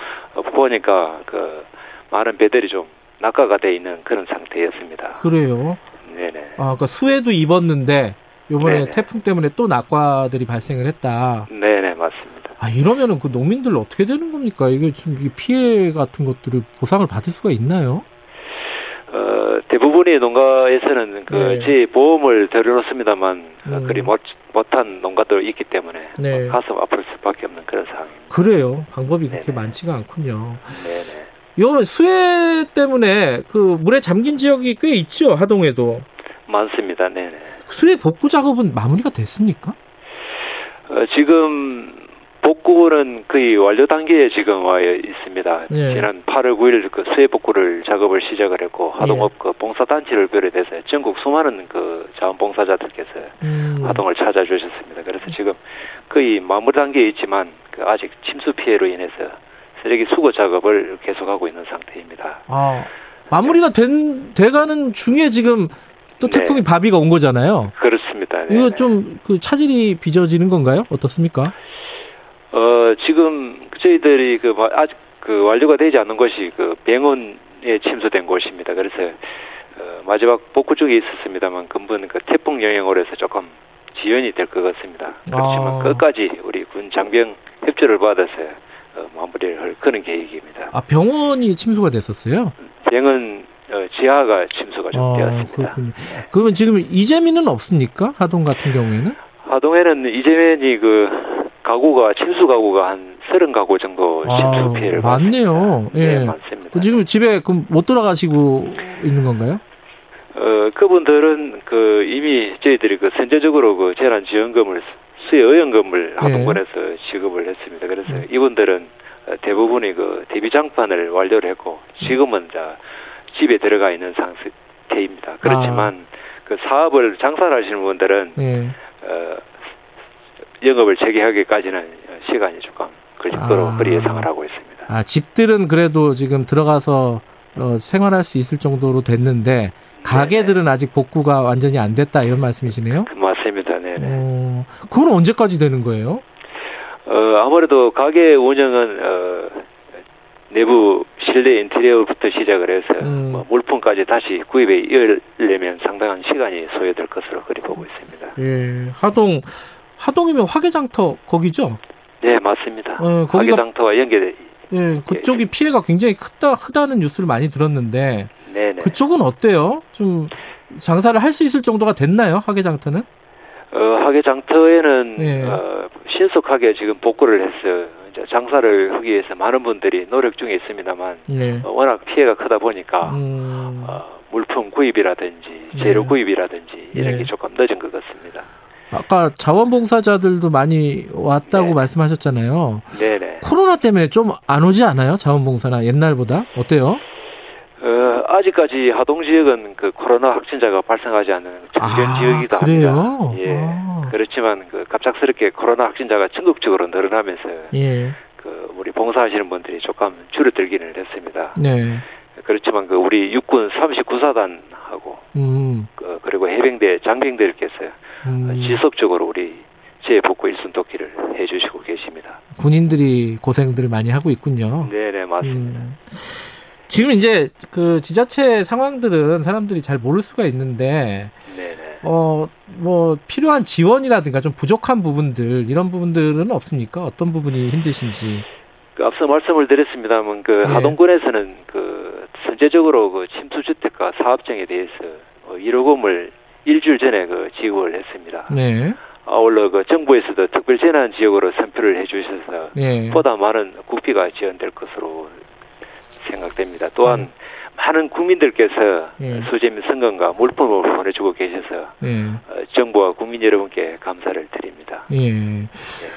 보니까 그 많은 배들이 좀 낙하가 돼 있는 그런 상태였습니다. 그래요. 네네. 아, 그러니까 수해도 입었는데 요번에 네네. 태풍 때문에 또 낙과들이 발생을 했다. 네네, 맞습니다. 아, 이러면은 그 농민들 어떻게 되는 겁니까? 이게 좀 피해 같은 것들을 보상을 받을 수가 있나요? 어, 대부분의 농가에서는 그, 네. 제 보험을 들여놓습니다만, 음. 그리 못, 못한 농가도 있기 때문에, 네. 가슴 아플 수밖에 없는 그런 상황입니다. 그래요. 방법이 그렇게 네네. 많지가 않군요. 네네. 이번 수해 때문에 그 물에 잠긴 지역이 꽤 있죠, 하동에도. 많습니다. 네네. 수해 복구 작업은 마무리가 됐습니까? 어, 지금 복구는 거의 완료 단계에 지금 와 있습니다. 예. 지난 8월 9일 그 수해 복구를 작업을 시작을 했고 하동업 예. 그 봉사단체를 비롯해서 전국 수많은 그 자원봉사자들께서 음. 하동을 찾아주셨습니다. 그래서 지금 거의 마무리 단계에 있지만 그 아직 침수 피해로 인해서 쓰레기 수거 작업을 계속하고 있는 상태입니다. 아 마무리가 된 돼가는 중에 지금 또 네. 태풍이 네. 바비가 온 거잖아요. 그렇습니다. 네. 이거 좀 그 차질이 빚어지는 건가요? 어떻습니까? 어 지금 저희들이 그 아직 그 완료가 되지 않는 것이 그 병원에 침수된 곳입니다. 그래서 어, 마지막 복구 쪽에 있었습니다만 근본 그 태풍 영향으로 해서 조금 지연이 될 것 같습니다. 그렇지만 아. 끝까지 우리 군 장병 협조를 받아서 어, 마무리를 할 그런 계획입니다. 아 병원이 침수가 됐었어요? 병원 어, 지하가 침수가 좀 아, 되었습니다. 그렇군요. 그러면 지금 이재민은 없습니까? 하동 같은 경우에는? 하동에는 이재민이 그 가구가 침수 가구가 한 서른 가구 정도 아, 침수 아, 피해를 많네요. 예, 네, 많습니다. 그 지금 집에 못 들어가시고 있는 건가요? 어, 그분들은 그 이미 저희들이 그 선제적으로 그 재난 지원금을 수혜 의원금을 예. 하동군에서 예. 지급을 했습니다. 그래서 예. 이분들은 대부분이 그 대비 장판을 완료를 했고 지금은 자 집에 들어가 있는 상태입니다. 그렇지만 아. 그 사업을 장사를 하시는 분들은 예. 어, 영업을 재개하기까지는 시간이 조금 걸릴 거로 아. 그리 예상을 하고 있습니다. 아 집들은 그래도 지금 들어가서 어, 생활할 수 있을 정도로 됐는데 가게들은 네네. 아직 복구가 완전히 안 됐다 이런 말씀이시네요? 그 맞습니다. 네. 어, 그건 언제까지 되는 거예요? 어, 아무래도 가게 운영은 어, 내부 실내 인테리어부터 시작을 해서 음. 뭐 물품까지 다시 구입에 이으려면 상당한 시간이 소요될 것으로 그리 보고 있습니다. 예, 하동 하동이면 화개장터 거기죠? 네, 맞습니다. 어, 화개장터와 연계돼. 예, 그쪽이 예. 피해가 굉장히 크다 크다는 뉴스를 많이 들었는데 네네. 그쪽은 어때요? 좀 장사를 할 수 있을 정도가 됐나요? 화개장터는? 어, 화개장터에는 예. 어, 신속하게 지금 복구를 했어요. 장사를 하기 위해서 많은 분들이 노력 중에 있습니다만 네. 어, 워낙 피해가 크다 보니까 음. 어, 물품 구입이라든지 재료 네. 구입이라든지 이런 네. 게 조금 늦은 것 같습니다. 아까 자원봉사자들도 많이 왔다고 네. 말씀하셨잖아요. 네네. 코로나 때문에 좀 안 오지 않아요? 자원봉사나 옛날보다 어때요? 어, 아직까지 하동 지역은 그 코로나 확진자가 발생하지 않는 정전 아, 지역이기도 그래요? 합니다. 예. 아. 그렇지만 그 갑작스럽게 코로나 확진자가 전국적으로 늘어나면서 예. 그 우리 봉사하시는 분들이 조금 줄어들기는 했습니다. 네. 그렇지만 그 우리 육군 39사단하고 음. 그 그리고 해병대 장병들께서 음. 지속적으로 우리 재복구 일순 돕기를 해주시고 계십니다. 군인들이 고생들을 많이 하고 있군요. 네네 맞습니다. 음. 지금 이제 그 지자체 상황들은 사람들이 잘 모를 수가 있는데 네네. 어 뭐 필요한 지원이라든가 좀 부족한 부분들 이런 부분들은 없습니까? 어떤 부분이 힘드신지? 그 앞서 말씀을 드렸습니다만 그 네. 하동군에서는 그 선제적으로 그 침수주택과 사업장에 대해서 1억 어, 원을 일주일 전에 그 지급을 했습니다. 네. 아울러 그 정부에서도 특별 재난 지역으로 선표를 해주셔서 네. 보다 많은 국비가 지원될 것으로 생각됩니다. 또한 음. 많은 국민들께서 예. 수재민 성금과 물품을 보내주고 계셔서 예. 어, 정부와 국민 여러분께 감사를 드립니다. 예. 네.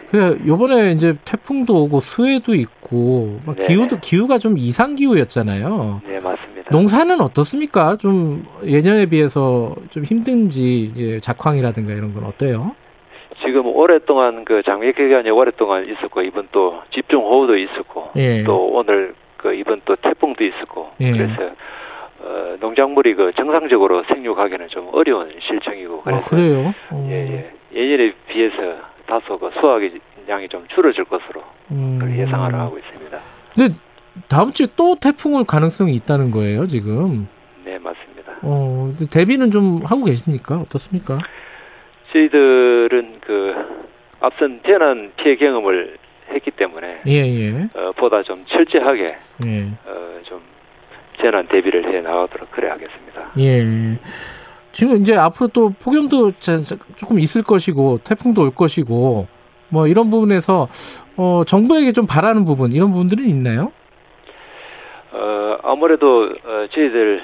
그 요번에 이제 태풍도 오고 수해도 있고 네. 기후도 기후가 좀 이상 기후였잖아요. 네 맞습니다. 농사는 어떻습니까? 좀 예년에 비해서 좀 힘든지 이제 작황이라든가 이런 건 어때요? 지금 오랫동안 그 장기 기간이 오랫동안 있었고 이번 또 집중 호우도 있었고 예. 또 오늘 그 이번 또 태풍도 있었고 예. 그래서 어, 농작물이 그 정상적으로 생육하기는 좀 어려운 실정이고 그래서 아, 그래요? 어. 예, 예. 예년에 비해서 다소 그 수확의 양이 좀 줄어질 것으로 음. 예상을 하고 있습니다. 근데 다음 주에 또 태풍 올 가능성이 있다는 거예요, 지금? 네, 맞습니다. 어, 대비는 좀 하고 계십니까? 어떻습니까? 저희들은 그 앞선 재난 피해 경험을 했기 때문에 예, 예. 어, 보다 좀 철저하게 예. 어, 좀 재난 대비를 해 나가도록 그래 하겠습니다. 예. 지금 이제 앞으로 또 폭염도 조금 있을 것이고 태풍도 올 것이고 뭐 이런 부분에서 어, 정부에게 좀 바라는 부분 이런 부분들은 있나요? 어, 아무래도 어, 저희들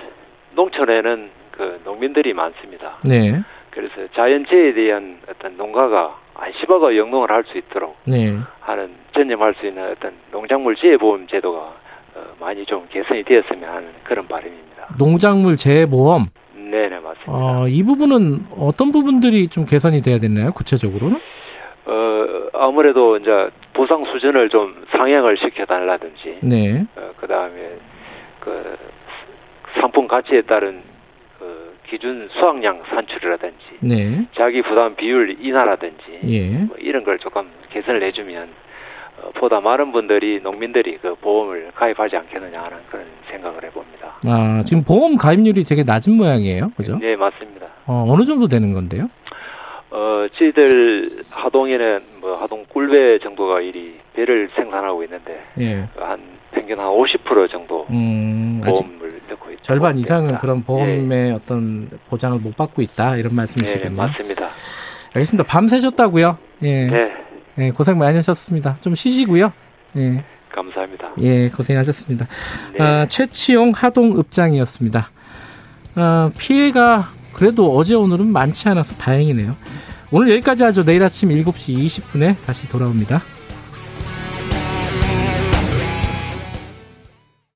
농촌에는 그 농민들이 많습니다. 네. 그래서 자연재해에 대한 어떤 농가가 안심하고 영농을 할 수 있도록 네. 하는 전념할 수 있는 어떤 농작물 재해보험 제도가 어, 많이 좀 개선이 되었으면 하는 그런 바람입니다. 농작물 재해보험? 네네 맞습니다. 어, 이 부분은 어떤 부분들이 좀 개선이 돼야 되나요? 구체적으로는? 어 아무래도 이제 보상 수준을 좀 상향을 시켜달라든지, 네. 어, 그 다음에 그 상품 가치에 따른 기준 수확량 산출이라든지 네. 자기 부담 비율 인하라든지 예. 뭐 이런 걸 조금 개선을 해주면 어, 보다 많은 분들이 농민들이 그 보험을 가입하지 않겠느냐 하는 그런 생각을 해봅니다. 아 지금 보험 가입률이 되게 낮은 모양이에요, 그죠? 네 맞습니다. 어, 어느 정도 되는 건데요? 어 저희들 하동에는 뭐 하동 꿀배 정도가 일이 배를 생산하고 있는데 예. 한 평균 한 50% 정도 음, 보험을 넣고 있죠. 절반 이상은 그런 보험의 예. 어떤 보장을 못 받고 있다 이런 말씀이시군요. 네, 맞습니다. 알겠습니다. 밤 새셨다고요? 예. 네. 예, 고생 많이 하셨습니다. 좀 쉬시고요. 예. 감사합니다. 예, 고생하셨습니다. 네. 아, 최치용 하동읍장이었습니다. 아, 피해가 그래도 어제 오늘은 많지 않아서 다행이네요. 오늘 여기까지 하죠. 내일 아침 7시 20분에 다시 돌아옵니다.